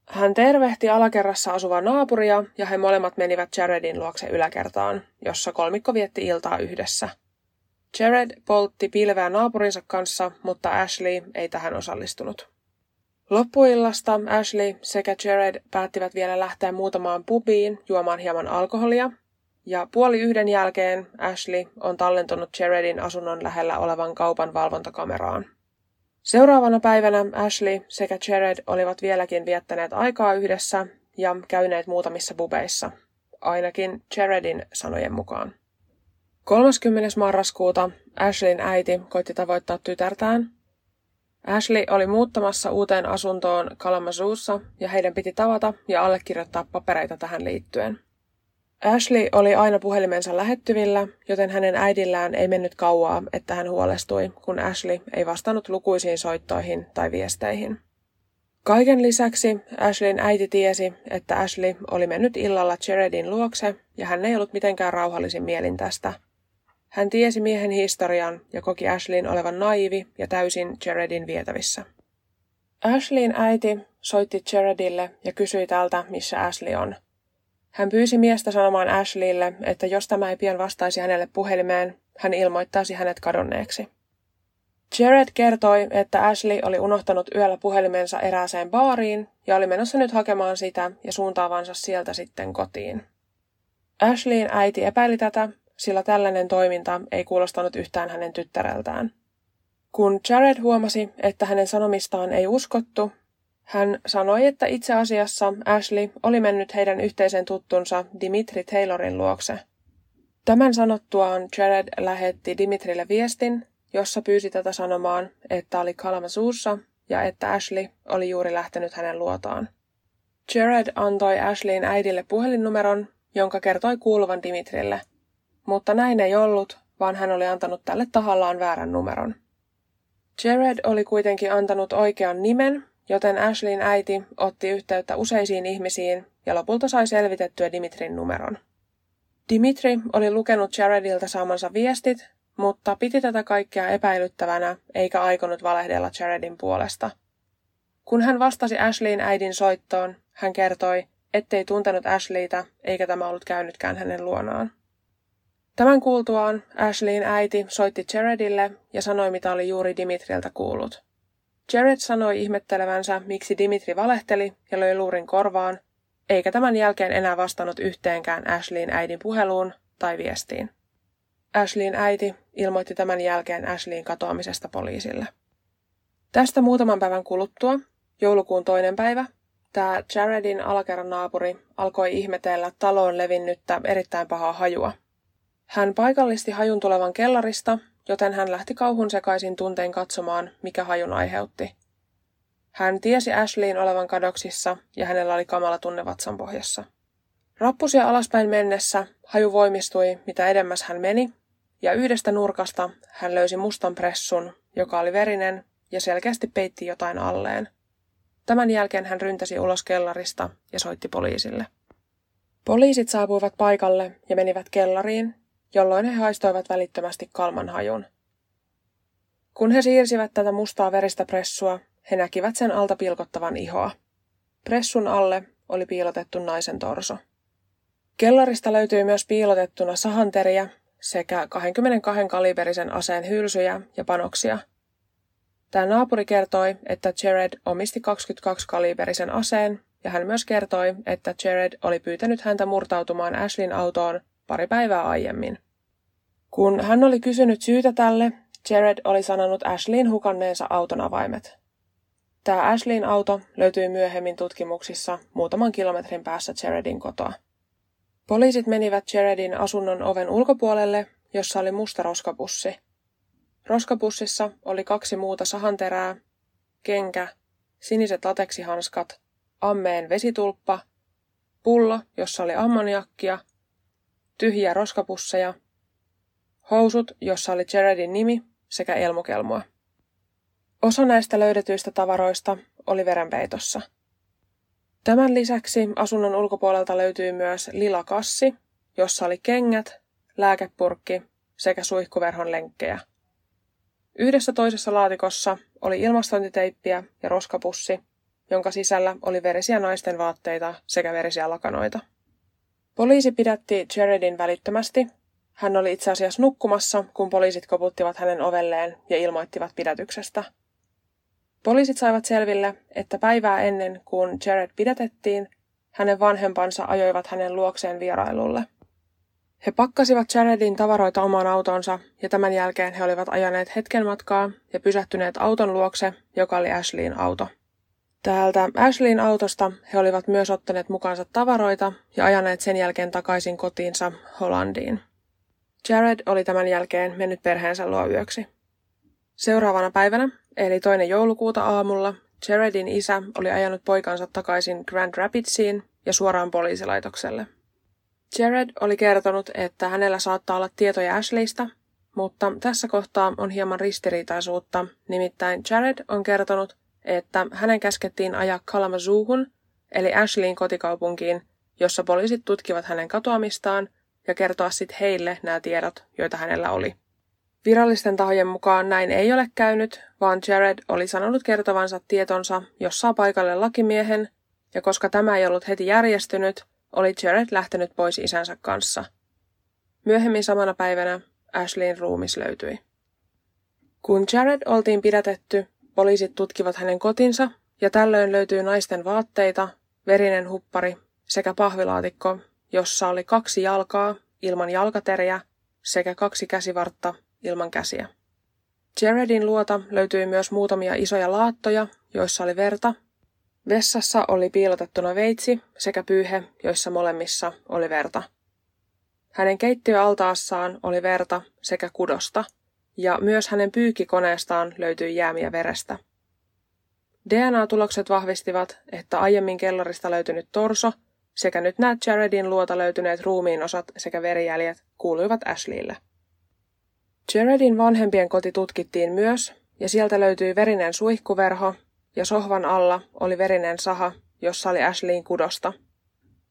Hän tervehti alakerrassa asuvaa naapuria ja he molemmat menivät Jaredin luokse yläkertaan, jossa kolmikko vietti iltaa yhdessä. Jared poltti pilveä naapurinsa kanssa, mutta Ashley ei tähän osallistunut. Loppuillasta Ashley sekä Jared päättivät vielä lähteä muutamaan pubiin juomaan hieman alkoholia, ja puoli yhden jälkeen Ashley on tallentunut Jaredin asunnon lähellä olevan kaupan valvontakameraan. Seuraavana päivänä Ashley sekä Jared olivat vieläkin viettäneet aikaa yhdessä ja käyneet muutamissa bubeissa, ainakin Jaredin sanojen mukaan. 30. marraskuuta Ashleyn äiti koitti tavoittaa tytärtään. Ashley oli muuttamassa uuteen asuntoon Kalamazoossa ja heidän piti tavata ja allekirjoittaa papereita tähän liittyen. Ashley oli aina puhelimensa lähettyvillä, joten hänen äidillään ei mennyt kauaa, että hän huolestui, kun Ashley ei vastannut lukuisiin soittoihin tai viesteihin. Kaiken lisäksi Ashleyn äiti tiesi, että Ashley oli mennyt illalla Jaredin luokse ja hän ei ollut mitenkään rauhallisin mielin tästä. Hän tiesi miehen historian ja koki Ashleyn olevan naivi ja täysin Jaredin vietävissä. Ashleyn äiti soitti Jaredille ja kysyi tältä, missä Ashley on – hän pyysi miestä sanomaan Ashleylle, että jos tämä ei pian vastaisi hänelle puhelimeen, hän ilmoittaisi hänet kadonneeksi. Jared kertoi, että Ashley oli unohtanut yöllä puhelimensa erääseen baariin ja oli menossa nyt hakemaan sitä ja suuntaavansa sieltä sitten kotiin. Ashleyin äiti epäili tätä, sillä tällainen toiminta ei kuulostanut yhtään hänen tyttäreltään. Kun Jared huomasi, että hänen sanomistaan ei uskottu, hän sanoi, että itse asiassa Ashley oli mennyt heidän yhteisen tuttunsa Dimitri Taylorin luokse. Tämän sanottuaan Jared lähetti Dimitrille viestin, jossa pyysi tätä sanomaan, että oli Kalamazoossa ja että Ashley oli juuri lähtenyt hänen luotaan. Jared antoi Ashleyin äidille puhelinnumeron, jonka kertoi kuuluvan Dimitrille, mutta näin ei ollut, vaan hän oli antanut tälle tahallaan väärän numeron. Jared oli kuitenkin antanut oikean nimen joten Ashleyn äiti otti yhteyttä useisiin ihmisiin ja lopulta sai selvitettyä Dimitrin numeron. Dimitri oli lukenut Jaredilta saamansa viestit, mutta piti tätä kaikkea epäilyttävänä eikä aikonut valehdella Jaredin puolesta. Kun hän vastasi Ashleyn äidin soittoon, hän kertoi, ettei tuntenut Ashleytä eikä tämä ollut käynytkään hänen luonaan. Tämän kuultuaan Ashleyn äiti soitti Jaredille ja sanoi, mitä oli juuri Dimitriltä kuullut. Jared sanoi ihmettelevänsä, miksi Dimitri valehteli ja löi luurin korvaan, eikä tämän jälkeen enää vastannut yhteenkään Ashleyin äidin puheluun tai viestiin. Ashleyin äiti ilmoitti tämän jälkeen Ashleyin katoamisesta poliisille. Tästä muutaman päivän kuluttua, joulukuun toinen päivä, tämä Jaredin alakerran naapuri alkoi ihmetellä taloon levinnyttä erittäin pahaa hajua. Hän paikallisti hajun tulevan kellarista joten hän lähti kauhun sekaisin tuntein katsomaan, mikä hajun aiheutti. Hän tiesi Ashleyin olevan kadoksissa ja hänellä oli kamala tunne vatsan pohjassa. Rappusia alaspäin mennessä haju voimistui, mitä edemmäs hän meni, ja yhdestä nurkasta hän löysi mustan pressun, joka oli verinen ja selkeästi peitti jotain alleen. Tämän jälkeen hän ryntäsi ulos kellarista ja soitti poliisille. Poliisit saapuivat paikalle ja menivät kellariin, jolloin he haistoivat välittömästi kalman hajun. Kun he siirsivät tätä mustaa veristä pressua, he näkivät sen alta pilkottavan ihoa. Pressun alle oli piilotettu naisen torso. Kellarista löytyi myös piilotettuna sahanteriä sekä 22 kaliberisen aseen hylsyjä ja panoksia. Tämä naapuri kertoi, että Jared omisti 22 kaliberisen aseen ja hän myös kertoi, että Jared oli pyytänyt häntä murtautumaan Ashlin autoon pari päivää aiemmin. Kun hän oli kysynyt syytä tälle, Jared oli sanonut Ashleyin hukanneensa auton avaimet. Tämä Ashleyin auto löytyi myöhemmin tutkimuksissa muutaman kilometrin päässä Jaredin kotoa. Poliisit menivät Jaredin asunnon oven ulkopuolelle, jossa oli musta roskapussi. Roskapussissa oli kaksi muuta sahanterää, kenkä, siniset lateksihanskat, ammeen vesitulppa, pullo, jossa oli ammoniakkia, tyhjiä roskapusseja, housut, jossa oli Jaredin nimi sekä elmukelmua. Osa näistä löydetyistä tavaroista oli verenpeitossa. Tämän lisäksi asunnon ulkopuolelta löytyi myös lila kassi, jossa oli kengät, lääkepurkki sekä suihkuverhon lenkkejä. Yhdessä toisessa laatikossa oli ilmastointiteippiä ja roskapussi, jonka sisällä oli verisiä naisten vaatteita sekä verisiä lakanoita. Poliisi pidätti Jaredin välittömästi. Hän oli itse asiassa nukkumassa, kun poliisit koputtivat hänen ovelleen ja ilmoittivat pidätyksestä. Poliisit saivat selville, että päivää ennen kuin Jared pidätettiin, hänen vanhempansa ajoivat hänen luokseen vierailulle. He pakkasivat Jaredin tavaroita omaan autonsa ja tämän jälkeen he olivat ajaneet hetken matkaa ja pysähtyneet auton luokse, joka oli Ashleyin auto. Täältä Ashleyin autosta he olivat myös ottaneet mukaansa tavaroita ja ajaneet sen jälkeen takaisin kotiinsa Hollandiin. Jared oli tämän jälkeen mennyt perheensä luo yöksi. Seuraavana päivänä, eli toinen joulukuuta aamulla, Jaredin isä oli ajanut poikansa takaisin Grand Rapidsiin ja suoraan poliisilaitokselle. Jared oli kertonut, että hänellä saattaa olla tietoja Ashleystä, mutta tässä kohtaa on hieman ristiriitaisuutta, nimittäin Jared on kertonut, että hänen käskettiin ajaa Kalamazoohun, eli Ashleyin kotikaupunkiin, jossa poliisit tutkivat hänen katoamistaan ja kertoa sitten heille nämä tiedot, joita hänellä oli. Virallisten tahojen mukaan näin ei ole käynyt, vaan Jared oli sanonut kertovansa tietonsa jossain paikalle lakimiehen, ja koska tämä ei ollut heti järjestynyt, oli Jared lähtenyt pois isänsä kanssa. Myöhemmin samana päivänä Ashleyin ruumis löytyi. Kun Jared oltiin pidätetty, poliisit tutkivat hänen kotinsa ja tällöin löytyy naisten vaatteita, verinen huppari sekä pahvilaatikko, jossa oli kaksi jalkaa ilman jalkateriä sekä kaksi käsivartta ilman käsiä. Jaredin luota löytyi myös muutamia isoja laattoja, joissa oli verta. Vessassa oli piilotettuna veitsi sekä pyyhe, joissa molemmissa oli verta. Hänen keittiöaltaassaan oli verta sekä kudosta, ja myös hänen pyykkikoneestaan löytyi jäämiä verestä. DNA-tulokset vahvistivat, että aiemmin kellarista löytynyt torso sekä nyt nämä Jaredin luota löytyneet ruumiinosat sekä verijäljet kuuluivat Ashleylle. Jaredin vanhempien koti tutkittiin myös, ja sieltä löytyi verinen suihkuverho, ja sohvan alla oli verinen saha, jossa oli Ashleyin kudosta.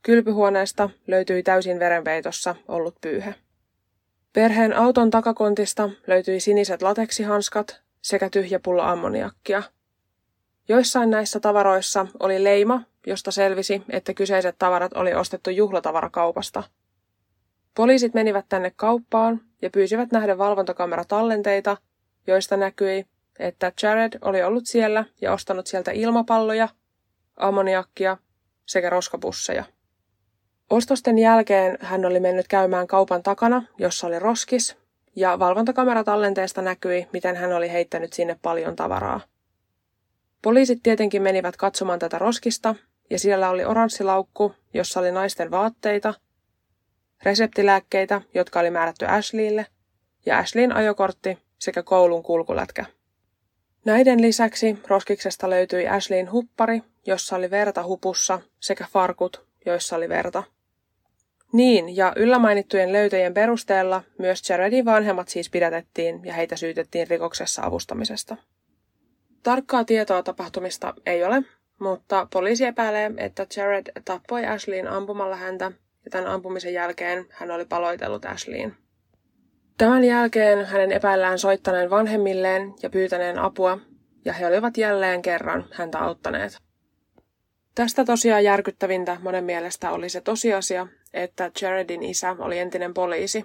Kylpyhuoneesta löytyi täysin verenpeitossa ollut pyyhe. Perheen auton takakontista löytyi siniset lateksihanskat sekä tyhjä pullo ammoniakkia. Joissain näissä tavaroissa oli leima, josta selvisi, että kyseiset tavarat oli ostettu juhlatavarakaupasta. Poliisit menivät tänne kauppaan ja pyysivät nähdä valvontakameratallenteita, joista näkyi, että Jared oli ollut siellä ja ostanut sieltä ilmapalloja, ammoniakkia sekä roskapusseja. Ostosten jälkeen hän oli mennyt käymään kaupan takana, jossa oli roskis, ja valvontakameratallenteesta näkyi, miten hän oli heittänyt sinne paljon tavaraa. Poliisit tietenkin menivät katsomaan tätä roskista, ja siellä oli oranssilaukku, jossa oli naisten vaatteita, reseptilääkkeitä, jotka oli määrätty Ashleylle, ja Ashleyin ajokortti sekä koulun kulkulätkä. Näiden lisäksi roskiksesta löytyi Ashleyin huppari, jossa oli verta hupussa, sekä farkut, joissa oli verta. Niin, ja yllämainittujen löytöjen perusteella myös Jaredin vanhemmat siis pidätettiin ja heitä syytettiin rikoksessa avustamisesta. Tarkkaa tietoa tapahtumista ei ole, mutta poliisi epäilee, että Jared tappoi Ashleyin ampumalla häntä ja tämän ampumisen jälkeen hän oli paloitellut Ashleyin. Tämän jälkeen hänen epäillään soittaneen vanhemmilleen ja pyytäneen apua, ja he olivat jälleen kerran häntä auttaneet. Tästä tosiaan järkyttävintä monen mielestä oli se tosiasia, että Jaredin isä oli entinen poliisi.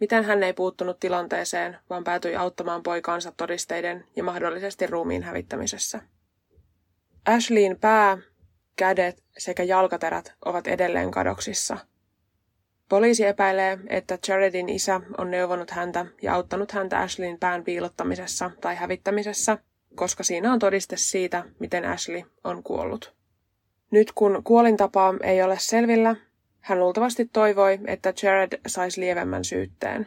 Miten hän ei puuttunut tilanteeseen, vaan päätyi auttamaan poikaansa todisteiden ja mahdollisesti ruumiin hävittämisessä. Ashleyin pää, kädet sekä jalkaterät ovat edelleen kadoksissa. Poliisi epäilee, että Jaredin isä on neuvonut häntä ja auttanut häntä Ashleyin pään piilottamisessa tai hävittämisessä, koska siinä on todiste siitä, miten Ashley on kuollut. Nyt kun kuolintapaa ei ole selvillä, Hän luultavasti toivoi, että Jared saisi lievemmän syytteen.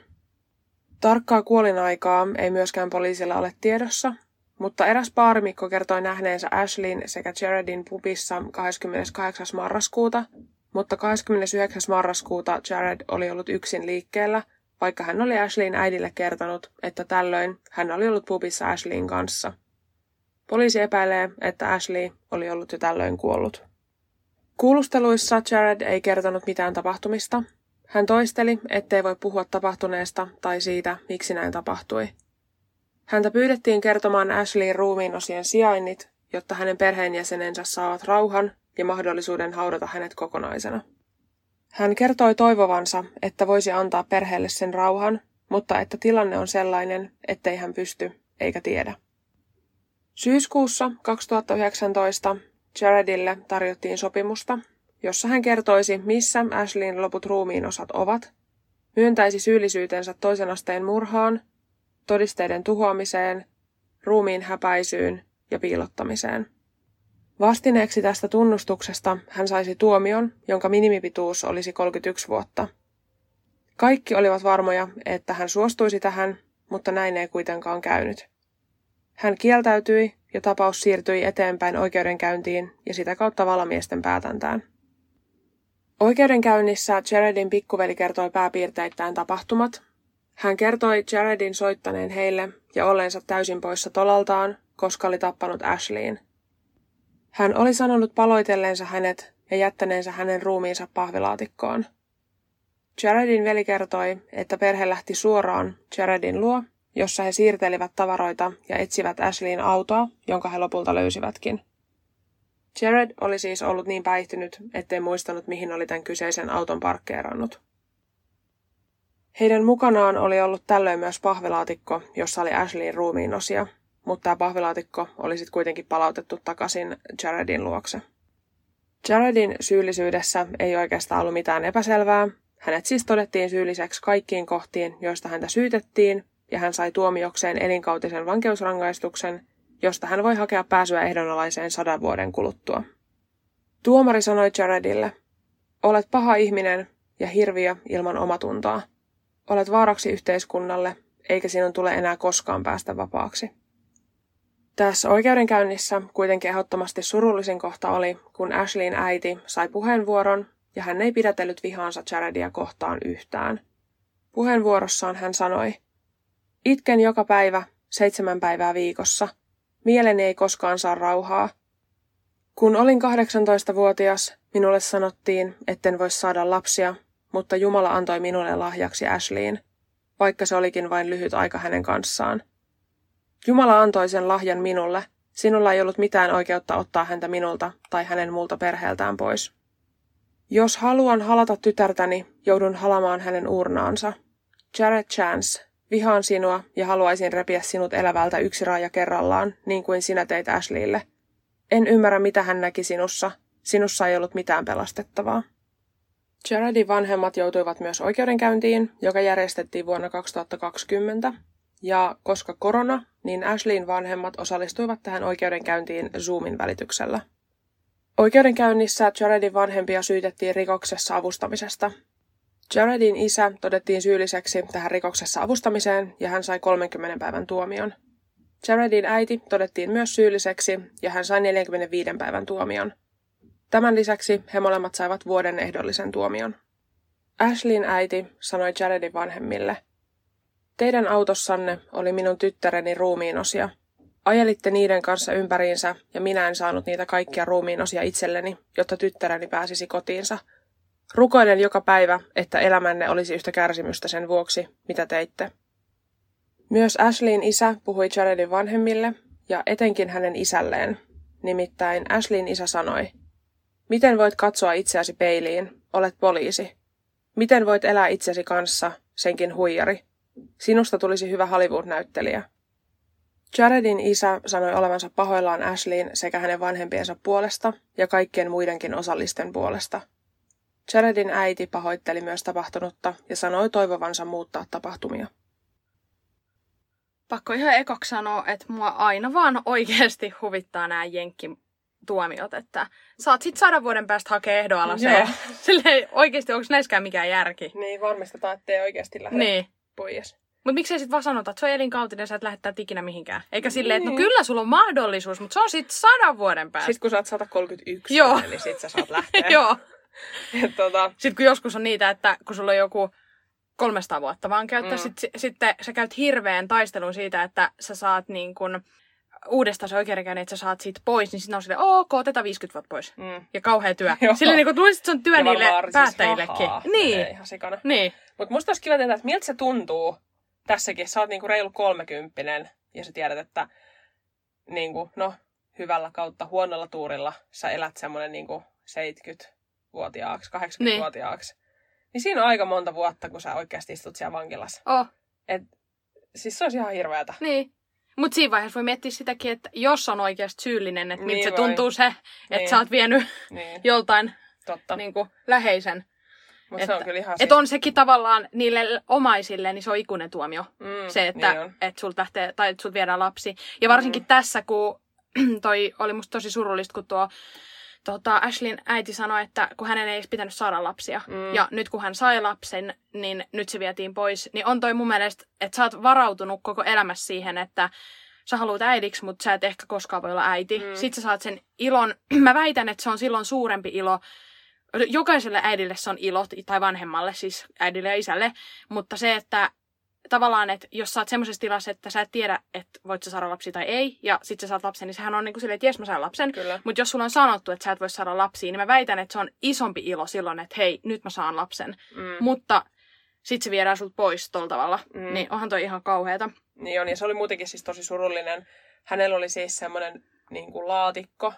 Tarkkaa kuolinaikaa ei myöskään poliisilla ole tiedossa, mutta eräs baarimikko kertoi nähneensä Ashleyn sekä Jaredin pubissa 28. marraskuuta, mutta 29. marraskuuta Jared oli ollut yksin liikkeellä, vaikka hän oli Ashleyn äidille kertonut, että tällöin hän oli ollut pubissa Ashleyn kanssa. Poliisi epäilee, että Ashley oli ollut jo tällöin kuollut. Kuulusteluissa Jared ei kertonut mitään tapahtumista. Hän toisteli, ettei voi puhua tapahtuneesta tai siitä, miksi näin tapahtui. Häntä pyydettiin kertomaan Ashleyin ruumiin osien sijainnit, jotta hänen perheenjäsenensä saavat rauhan ja mahdollisuuden haudata hänet kokonaisena. Hän kertoi toivovansa, että voisi antaa perheelle sen rauhan, mutta että tilanne on sellainen, ettei hän pysty eikä tiedä. Syyskuussa 2019 Jaredille tarjottiin sopimusta, jossa hän kertoisi, missä Ashleyn loput ruumiin osat ovat, myöntäisi syyllisyytensä toisen asteen murhaan, todisteiden tuhoamiseen, ruumiin häpäisyyn ja piilottamiseen. Vastineeksi tästä tunnustuksesta hän saisi tuomion, jonka minimipituus olisi 31 vuotta. Kaikki olivat varmoja, että hän suostuisi tähän, mutta näin ei kuitenkaan käynyt. Hän kieltäytyi ja tapaus siirtyi eteenpäin oikeudenkäyntiin ja sitä kautta valamiesten päätäntään. Oikeudenkäynnissä Jaredin pikkuveli kertoi pääpiirteittäin tapahtumat. Hän kertoi Jaredin soittaneen heille ja olleensa täysin poissa tolaltaan, koska oli tappanut Ashleyin. Hän oli sanonut paloitelleensa hänet ja jättäneensä hänen ruumiinsa pahvilaatikkoon. Jaredin veli kertoi, että perhe lähti suoraan Jaredin luo jossa he siirtelivät tavaroita ja etsivät Ashleyin autoa, jonka he lopulta löysivätkin. Jared oli siis ollut niin päihtynyt, ettei muistanut mihin oli tämän kyseisen auton parkkeerannut. Heidän mukanaan oli ollut tällöin myös pahvilaatikko, jossa oli Ashleyin ruumiin osia, mutta tämä pahvilaatikko oli sitten kuitenkin palautettu takaisin Jaredin luokse. Jaredin syyllisyydessä ei oikeastaan ollut mitään epäselvää. Hänet siis todettiin syylliseksi kaikkiin kohtiin, joista häntä syytettiin, ja hän sai tuomiokseen elinkautisen vankeusrangaistuksen, josta hän voi hakea pääsyä ehdonalaiseen sadan vuoden kuluttua. Tuomari sanoi Jaredille, olet paha ihminen ja hirviö ilman omatuntoa. Olet vaaraksi yhteiskunnalle, eikä sinun tule enää koskaan päästä vapaaksi. Tässä oikeudenkäynnissä kuitenkin ehdottomasti surullisin kohta oli, kun Ashleyn äiti sai puheenvuoron ja hän ei pidätellyt vihaansa Jaredia kohtaan yhtään. Puheenvuorossaan hän sanoi, Itken joka päivä, seitsemän päivää viikossa. Mieleni ei koskaan saa rauhaa. Kun olin 18-vuotias, minulle sanottiin, etten voi saada lapsia, mutta Jumala antoi minulle lahjaksi Ashleyin, vaikka se olikin vain lyhyt aika hänen kanssaan. Jumala antoi sen lahjan minulle. Sinulla ei ollut mitään oikeutta ottaa häntä minulta tai hänen muulta perheeltään pois. Jos haluan halata tytärtäni, joudun halamaan hänen urnaansa. Jared Chance, Vihaan sinua ja haluaisin repiä sinut elävältä yksi raaja kerrallaan, niin kuin sinä teit Ashleylle. En ymmärrä, mitä hän näki sinussa. Sinussa ei ollut mitään pelastettavaa. Jaredin vanhemmat joutuivat myös oikeudenkäyntiin, joka järjestettiin vuonna 2020. Ja koska korona, niin Ashleyin vanhemmat osallistuivat tähän oikeudenkäyntiin Zoomin välityksellä. Oikeudenkäynnissä Jaredin vanhempia syytettiin rikoksessa avustamisesta, Jaredin isä todettiin syylliseksi tähän rikoksessa avustamiseen ja hän sai 30 päivän tuomion. Jaredin äiti todettiin myös syylliseksi ja hän sai 45 päivän tuomion. Tämän lisäksi he molemmat saivat vuoden ehdollisen tuomion. Ashleyn äiti sanoi Jaredin vanhemmille, Teidän autossanne oli minun tyttäreni ruumiinosia. Ajelitte niiden kanssa ympäriinsä ja minä en saanut niitä kaikkia ruumiinosia itselleni, jotta tyttäreni pääsisi kotiinsa – Rukoilen joka päivä, että elämänne olisi yhtä kärsimystä sen vuoksi, mitä teitte. Myös Ashleyn isä puhui Jaredin vanhemmille ja etenkin hänen isälleen. Nimittäin Ashleyn isä sanoi, Miten voit katsoa itseäsi peiliin? Olet poliisi. Miten voit elää itsesi kanssa, senkin huijari? Sinusta tulisi hyvä Hollywood-näyttelijä. Jaredin isä sanoi olevansa pahoillaan Ashleyn sekä hänen vanhempiensa puolesta ja kaikkien muidenkin osallisten puolesta – Jaredin äiti pahoitteli myös tapahtunutta ja sanoi toivovansa muuttaa tapahtumia. Pakko ihan ekoksi sanoa, että mua aina vaan oikeasti huvittaa nämä tuomiot, että saat sit sadan vuoden päästä hakea ehdoalaseen. Silleen oikeesti, onko näissäkään mikään järki? Niin, varmistetaan, ettei oikeasti lähde Niin. pois. Mutta miksei sit vaan sanota, että se on elinkautinen ja sä et lähettää ikinä mihinkään. Eikä silleen, että no Niin. kyllä sulla on mahdollisuus, mutta se on sit sadan vuoden päästä. Sitten kun sä oot 131, Joo. niin sit sä saat lähteä. Joo. Et, tota, Sitten kun joskus on niitä, että kun sulla on joku 300 vuotta vaan käyttää, Mm. mm. sit, sitten sä käyt hirveän taistelun siitä, että sä saat niin kun uudestaan se oikeudenkäynnin, että sä saat siitä pois, niin sitten on silleen, ok, otetaan 50 vuotta pois. mm. Ja kauhea työ. Silleen niin että se on työ Ja niille siis päättäjillekin. rahaa niin, menee Ihan sikana. niin. Mutta musta olisi kiva tietää, että miltä se tuntuu tässäkin. Sä oot niinku reilu kolmekymppinen ja sä tiedät, että niinku, no, hyvällä kautta huonolla tuurilla sä elät semmoinen niinku 70-vuotiaaksi, 80-vuotiaaksi. Niin. niin siinä on aika monta vuotta, kun sä oikeasti istut siellä vankilassa. Oh, Et, siis se olisi ihan hirveätä. niin. Mutta siinä vaiheessa voi miettiä sitäkin, että jos on oikeasti syyllinen, että miltä Niin se voi. tuntuu se, että Niin. sä oot vienyt Niin, joltain totta. niin kuin, läheisen. Mutta se on että- kyllä ihan... Että on sekin tavallaan niille omaisille, niin se on ikuinen tuomio. mm, se, että Niin et sulta lähtee, tai että sulta viedään lapsi. Ja varsinkin mm. tässä, kun toi oli musta tosi surullista, kun tuo tota, Ashlin äiti sanoi, että kun hänen ei edes pitänyt saada lapsia. Mm. Ja nyt kun hän sai lapsen, niin nyt se vietiin pois. Niin on toi mun mielestä, että sä oot varautunut koko elämässä siihen, että sä haluat äidiksi, mutta sä et ehkä koskaan voi olla äiti. Mm. Mm. Sitten sä saat sen ilon. Mä väitän, että se on silloin suurempi ilo. Jokaiselle äidille se on ilo, tai vanhemmalle, siis äidille ja isälle. Mutta se, että tavallaan, että jos sä oot semmoisessa tilassa, että sä et tiedä, että voit sä saada lapsi tai ei, ja sit sä saat lapsen, niin sehän on niinku silleen, että jes mä saan lapsen. Mutta jos sulla on sanottu, että sä et voi saada lapsia, niin mä väitän, että se on isompi ilo silloin, että hei, nyt mä saan lapsen. Mm. Mutta sit se viedään sulta pois tuolla tavalla. Mm. Niin onhan toi ihan kauheata. Niin on, ja se oli muutenkin siis tosi surullinen. Hänellä oli siis semmoinen niin kuin laatikko.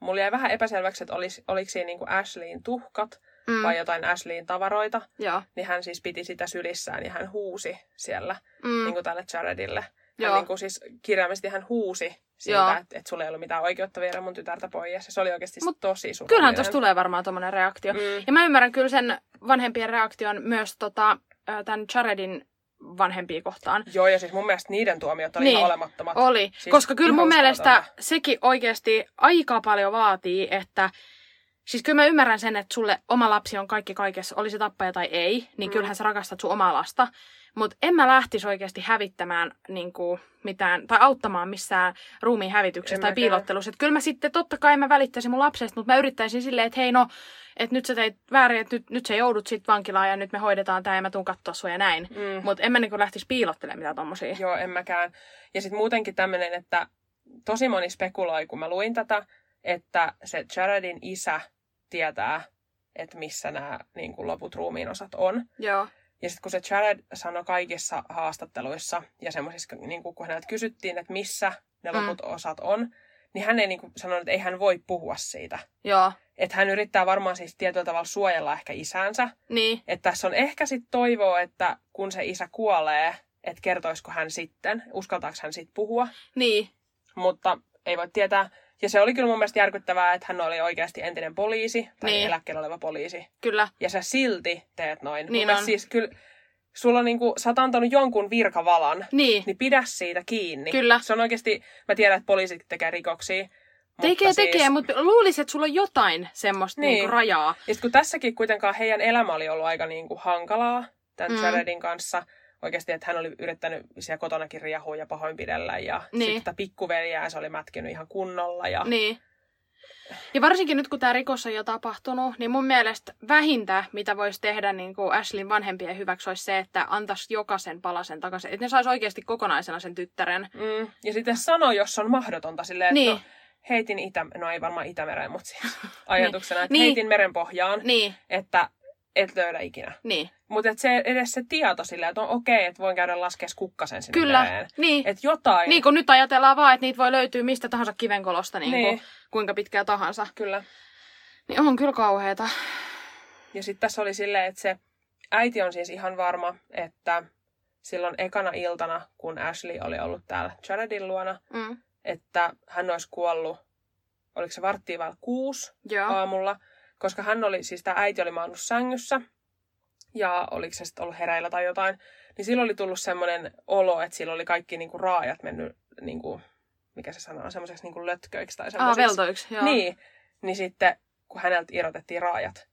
Mulla jäi vähän epäselväksi, että olis, oliko siinä niin kuin Ashleyin tuhkat Mm. vai jotain Ashleyin tavaroita. Joo. Niin hän siis piti sitä sylissään ja hän huusi siellä Mm. niin kuin tälle Jaredille. Hän Joo. niin kuin siis kirjaimellisesti hän huusi siitä, että, että sulla ei ollut mitään oikeutta viedä mun tytärtä pois. Se oli oikeasti Mut tosi surullinen. Kyllähän tuossa tulee varmaan tommonen reaktio. Mm. Ja mä ymmärrän kyllä sen vanhempien reaktion myös tota, tämän Jaredin vanhempia kohtaan. Joo, ja siis mun mielestä niiden tuomiot oli Niin. ihan olemattomat. Oli, Siis koska kyllä mun mielestä sekin oikeasti aika paljon vaatii, että Siis kyllä mä ymmärrän sen, että sulle oma lapsi on kaikki kaikessa, oli se tappaja tai ei, niin Mm. kyllähän sä rakastat sun omaa lasta. Mutta en mä lähtisi oikeasti hävittämään niin kuin, mitään, tai auttamaan missään ruumiin hävityksessä En tai piilottelussa. Et kyllä mä sitten totta kai mä välittäisin mun lapsesta, mutta mä yrittäisin silleen, että hei no, että nyt sä teit väärin, että nyt, nyt sä joudut sit vankilaan ja nyt me hoidetaan tää ja mä tuun katsoa sua ja näin. Mm. Mutta en mä niinku lähtisi piilottelemaan mitään tommosia. Joo, en mäkään. Ja sitten muutenkin tämmöinen, että tosi moni spekuloi, kun mä luin tätä, että se Jaredin isä tietää, että missä nämä niin kuin loput ruumiin osat on. Joo. Ja sitten kun se Jared sanoi kaikissa haastatteluissa ja semmoisissa, niin kun häneltä kysyttiin, että missä ne Mm. loput osat on, niin hän ei niin kuin sanonut, että ei hän voi puhua siitä. Joo. Että hän yrittää varmaan siis tietyllä tavalla suojella ehkä isänsä. Niin. Että tässä on ehkä sitten toivoa, että kun se isä kuolee, että kertoisiko hän sitten, uskaltaako hän sitten puhua. Niin. Mutta ei voi tietää. Ja se oli kyllä mun mielestä järkyttävää, että hän oli oikeasti entinen poliisi tai Niin. eläkkeellä oleva poliisi. Kyllä. Ja sä silti teet noin. Mun Niin mielestä on. Siis kyllä, sulla on niinku, sä oot antanut jonkun virkavalan, Niin. niin pidä siitä kiinni. Kyllä. Se on oikeasti, mä tiedän, että poliisit tekee rikoksia. Tekee, mutta tekee, mutta luulisin, että sulla on jotain semmoista Niin. niin. niinku rajaa. Ja kun tässäkin kuitenkaan heidän elämä oli ollut aika niinku hankalaa tämän mm. Jaredin kanssa. Oikeasti, että hän oli yrittänyt siellä kotonakin riahua ja pahoinpidellä. Ja Niin. sitten pikkuveljää se oli mätkinyt ihan kunnolla. Ja... Niin. Ja varsinkin nyt, kun tämä rikos on jo tapahtunut, niin mun mielestä vähintä, mitä voisi tehdä niin kuin Ashlin vanhempien hyväksi, olisi se, että antaisi jokaisen palasen takaisin. Että ne saisi oikeasti kokonaisena sen tyttären. Mm. ja sitten sano, jos on mahdotonta silleen, Niin. että no, heitin Itä... No ei varmaan Itämereen, mutta siis ajatuksena, että Niin. heitin merenpohjaan, Niin, että et löydä ikinä. niin. Mutta se, edes se tieto silleen, että on okei, että voin käydä laskea kukkasen sinne Kyllä, mereen. niin. Että jotain. Niin kun nyt ajatellaan vaan, että niitä voi löytyä mistä tahansa kivenkolosta, niin, Niin. Kuin, kuinka pitkää tahansa. Kyllä. Niin on kyllä kauheeta. Ja sitten tässä oli silleen, että se äiti on siis ihan varma, että silloin ekana iltana, kun Ashley oli ollut täällä Jaredin luona, Mm. että hän olisi kuollut, oliko se varttia vai kuusi Joo. aamulla, koska hän oli, siis tämä äiti oli maannut sängyssä, ja oliko se sitten ollut hereillä tai jotain, niin silloin oli tullut semmoinen olo, että sillä oli kaikki niinku raajat mennyt niinku mikä se sana on, semmoiseksi niin kuin lötköiksi tai Aa, semmoisiksi. veltoiksi, joo. Niin, niin sitten kun häneltä irrotettiin raajat,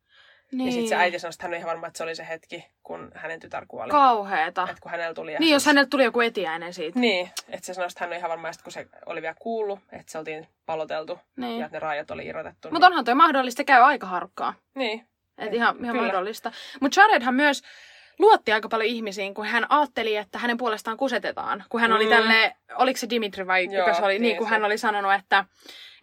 niin, niin sitten se äiti sanoi, että hän on ihan varma, että se oli se hetki, kun hänen tytär kuoli. Kauheeta. Että kun hänellä tuli... Niin, jos häneltä tuli joku etiäinen siitä. Niin, että se sanoi, että hän on ihan varma, että kun se oli vielä kuullut, että se oltiin paloteltu Niin. ja että ne raajat oli irrotettu. Mutta onhan toi mahdollista, käy aika harkkaa. Niin, Et ihan, ihan Kyllä. mahdollista. Mutta Jaredhan myös luotti aika paljon ihmisiin, kun hän ajatteli, että hänen puolestaan kusetetaan. Kun hän oli Mm. tälle, oliko se Dimitri vai Joo, kuka se oli, niin, niin kun se. hän oli sanonut, että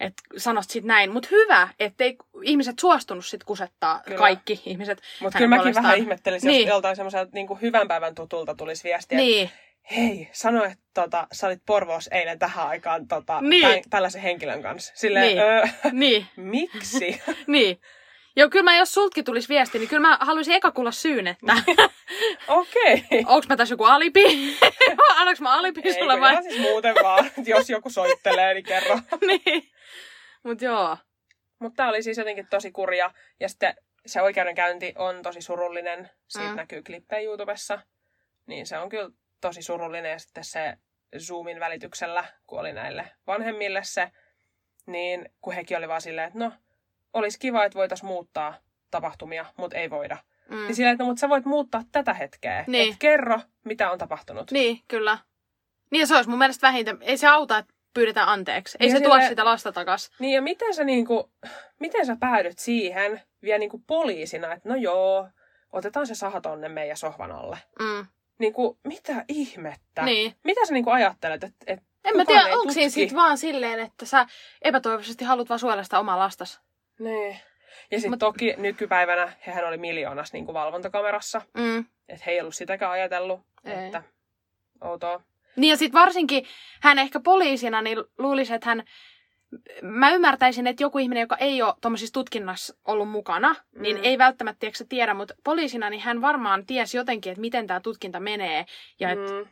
että sanoit sit näin. Mutta hyvä, ettei ihmiset suostunut sit kusettaa, Kyllä. kaikki ihmiset. mutta kyllä mäkin puolestaan. vähän ihmettelisin, Niin. jos joltain semmoiselta niin hyvän päivän tutulta tulisi viestiä, että Niin, hei, sano, että tota, sä olit Porvoos eilen tähän aikaan tota, Niin. tämän, tällaisen henkilön kanssa. Silleen, Niin. öö, niin, miksi? niin. Joo, kyllä mä, jos sultkin tulisi viesti, niin kyllä mä haluaisin eka kuulla syyn, että Okei. Okay. onks mä tässä joku alibi? Annaks mä alibi Ei, sulle vai? siis muuten vaan, että jos joku soittelee, niin kerro. niin. Mut joo. Mutta tämä oli siis jotenkin tosi kurja. Ja sitten se oikeudenkäynti on tosi surullinen. Siitä Mm. näkyy klippejä YouTubessa. Niin se on kyllä tosi surullinen. Ja sitten se Zoomin välityksellä, kun oli näille vanhemmille se, niin kun hekin oli vaan silleen, että no, olisi kiva, että voitaisiin muuttaa tapahtumia, mutta ei voida. Mm. Niin silleen, että no, mutta sä voit muuttaa tätä hetkeä. Niin. Et kerro, mitä on tapahtunut. Niin, kyllä. Niin ja se olisi mun mielestä vähintä. Ei se auta, että pyydetään anteeksi. Ei Niin se ja tuo sille- sitä lasta takas. Niin ja miten sä, niinku, miten sä päädyt siihen vielä niinku poliisina, että no joo, otetaan se saha tonne meidän sohvan alle. Mm. Niinku, mitä ihmettä? Niin. Mitä sä niinku ajattelet, että et En mä tiedä, onko siinä sit vaan silleen, että sä epätoivoisesti haluat vaan suojella sitä omaa lastas. Niin. Ja sitten Mut- toki nykypäivänä hehän oli miljoonas niinku valvontakamerassa. Mm. Että he ei ollut sitäkään ajatellut, Ei. että outoa. Niin ja sit varsinkin hän ehkä poliisina, niin luulisi, että hän... Mä ymmärtäisin, että joku ihminen, joka ei ole tuommoisissa tutkinnassa ollut mukana, mm. niin Mm. ei välttämättä tiedä, tiedä, mutta poliisina niin hän varmaan tiesi jotenkin, että miten tämä tutkinta menee ja että Mm,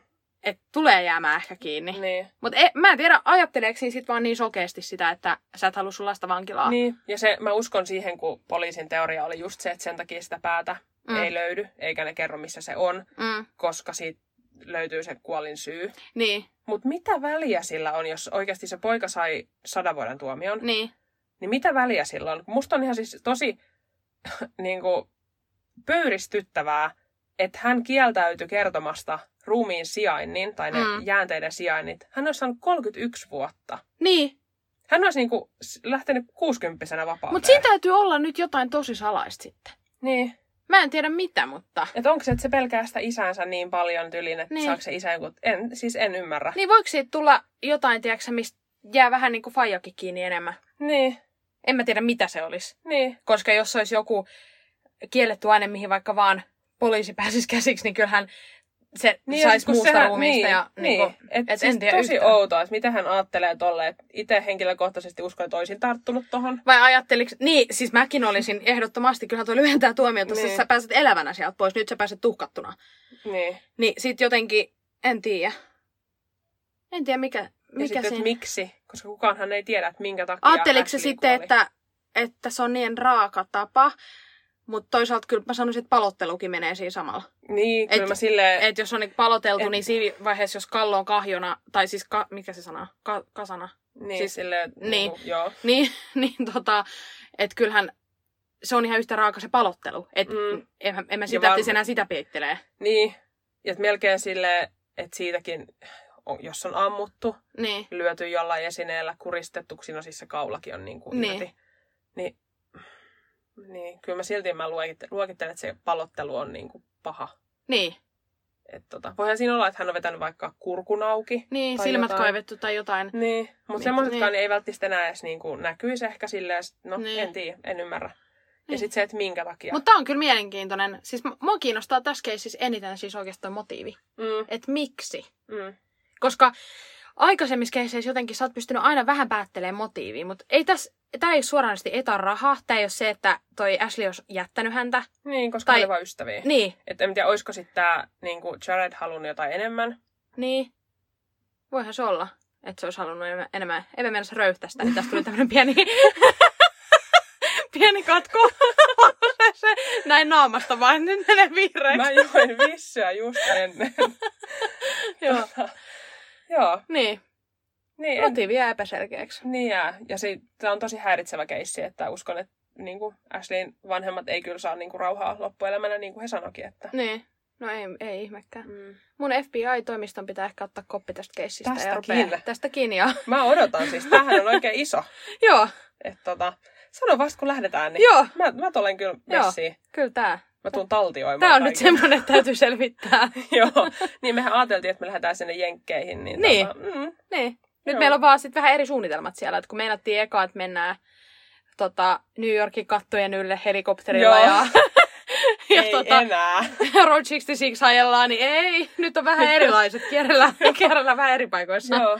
et tulee jäämään ehkä kiinni. niin. Mutta mä en tiedä, ajatteleeko siinä sit vaan niin sokeasti sitä, että sä et halua sun lasta vankilaa. niin. Ja se, mä uskon siihen, kun poliisin teoria oli just se, että sen takia sitä päätä Mm. mm. ei löydy, eikä ne kerro, missä se on, Mm, koska siitä löytyy se kuolin syy. niin, Mutta mitä väliä sillä on, jos oikeasti se poika sai sadan vuoden tuomion? niin, Niin mitä väliä sillä on? Musta on ihan siis tosi niin kuin, pöyristyttävää, että hän kieltäytyi kertomasta ruumiin sijainnin, tai ne Mm. jäänteiden sijainnit. Hän olisi saanut 31 vuotta. niin. Hän olisi niin kuin, lähtenyt 60 vapauteen. Mutta siinä täytyy olla nyt jotain tosi salaista sitten. Niin. Mä en tiedä mitä, mutta... Että onko se, että se pelkää sitä isänsä niin paljon tylin, että Niin. niin. saako se isä joku... En, siis en ymmärrä. Niin voiko siitä tulla jotain, tiedätkö, mistä jää vähän niin kuin faijakin kiinni enemmän? Niin. En mä tiedä, mitä se olisi. Niin. Koska jos olisi joku kielletty aine, mihin vaikka vaan poliisi pääsisi käsiksi, niin kyllähän se niin, saisi sit muusta sehän- ruumiista. Niin, ja, niin. niin kuin, Et et siis en tiedä tosi yhtään. outoa, että miten hän ajattelee tolle. Itse henkilökohtaisesti uskon, että olisin tarttunut tohon. Vai ajatteliko, niin siis mäkin olisin ehdottomasti, kyllähän tuo lyhentää tuomiota, niin. Sä pääset elävänä sieltä pois, nyt sä pääset tuhkattuna. Niin. Niin sit jotenkin, en tiedä. En tiedä mikä, Ja mikä sitten, että siinä. miksi, koska kukaanhan ei tiedä, että minkä takia Ajatteliko se sitten, että, että se on niin raaka tapa, mutta toisaalta kyllä mä sanoisin, että palottelukin menee siinä samalla. Niin, kyllä et- mä silleen... Että jos on niin paloteltu, Et- niin siinä vaiheessa, jos kallo on kahjona, tai siis, ka, mikä se sana, ka, kasana, niin, siis- silleen, niin. niin. Kuin, joo. niin, niin tota, että kyllähän se on ihan yhtä raaka se palottelu. Että mm. En, en mä sitä lähtisi enää sitä peittelee. Niin, ja melkein silleen, että siitäkin, jos on ammuttu, Niin, lyöty jollain esineellä, kuristettu, siinä on siis se kaulakin on niin kuin Niin. Niin, niin, kyllä mä silti mä luokittelen, että se palottelu on niin kuin paha. niin, Et tota, voihan siinä olla, että hän on vetänyt vaikka kurkun auki. niin Tai silmät jotain. kaivettu tai jotain. Niin, mutta Niin, semmoisetkaan niin. ei välttämättä enää edes niin kuin näkyisi ehkä silleen, no Niin. en tiedä, en ymmärrä. Niin. Ja sitten se, että minkä takia. Mutta on kyllä mielenkiintoinen. Siis mua kiinnostaa tässä keississä eniten siis oikeastaan motiivi. Mm, Että miksi? mm, Koska aikaisemmissa keisseissä jotenkin sä oot pystynyt aina vähän päättelemään motiivia, mutta ei tässä, tää ei suoranaisesti etan rahaa. Tää ei ole se, että toi Ashley olisi jättänyt häntä. niin, koska Tai- oli vain ystäviä. Niin, Että en tiedä, olisiko sitten tämä niin Jared halunnut jotain enemmän. niin. Voihan se olla, että se olisi halunnut enemmän. enemmän. En mä mennä röyhtästä, niin tästä tuli tämmönen pieni... pieni katku. se näin naamasta vaan, nyt menee vihreäksi. Mä join vissyä just ennen. Joo. Joo. Niin. Niin, Motiivi jää epäselkeäksi. niin ja, ja se, ja, ja tämä on tosi häiritsevä keissi, että uskon, että niin kuin Ashleyn vanhemmat ei kyllä saa niin kuin rauhaa loppuelämänä, niin kuin he sanoikin. Että... Niin. No ei, ei ihmekään. Mm. Mun FBI-toimiston pitää ehkä ottaa koppi tästä keissistä. ja Tästäkin. rupeaa- Tästäkin, ja Mä odotan siis, tämähän on oikein iso. joo, Että tota, sano vasta kun lähdetään, niin joo, mä, mä tulen kyllä Joo. messiin. kyllä tää. Mä tuun taltioimaan Tää on nyt kaiken. semmonen, että täytyy selvittää. Joo, niin mehän ajateltiin, että me lähdetään sinne Jenkkeihin. Niin, Niin. Tota, mm, Niin. Nyt Joo. meillä on vaan sit vähän eri suunnitelmat siellä. Että kun meinattiin eka, että mennään tota, New Yorkin kattojen ylle helikopterilla Joo. ja, ja ei tota, enää. Road 66 ajellaan, niin ei. Nyt on vähän erilaiset. Kierrellä, kierrellä vähän eri paikoissa. Joo.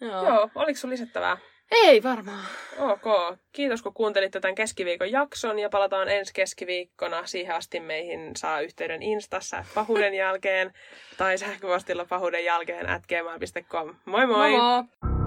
Joo. Joo, oliko sun lisättävää? Ei varmaan. Ok. Kiitos kun kuuntelitte tämän keskiviikon jakson ja palataan ensi keskiviikkona. Siihen asti meihin saa yhteyden Instassa pahuuden jälkeen tai sähköpostilla pahuuden jälkeen at gmail.com. Moi moi! Moi moi.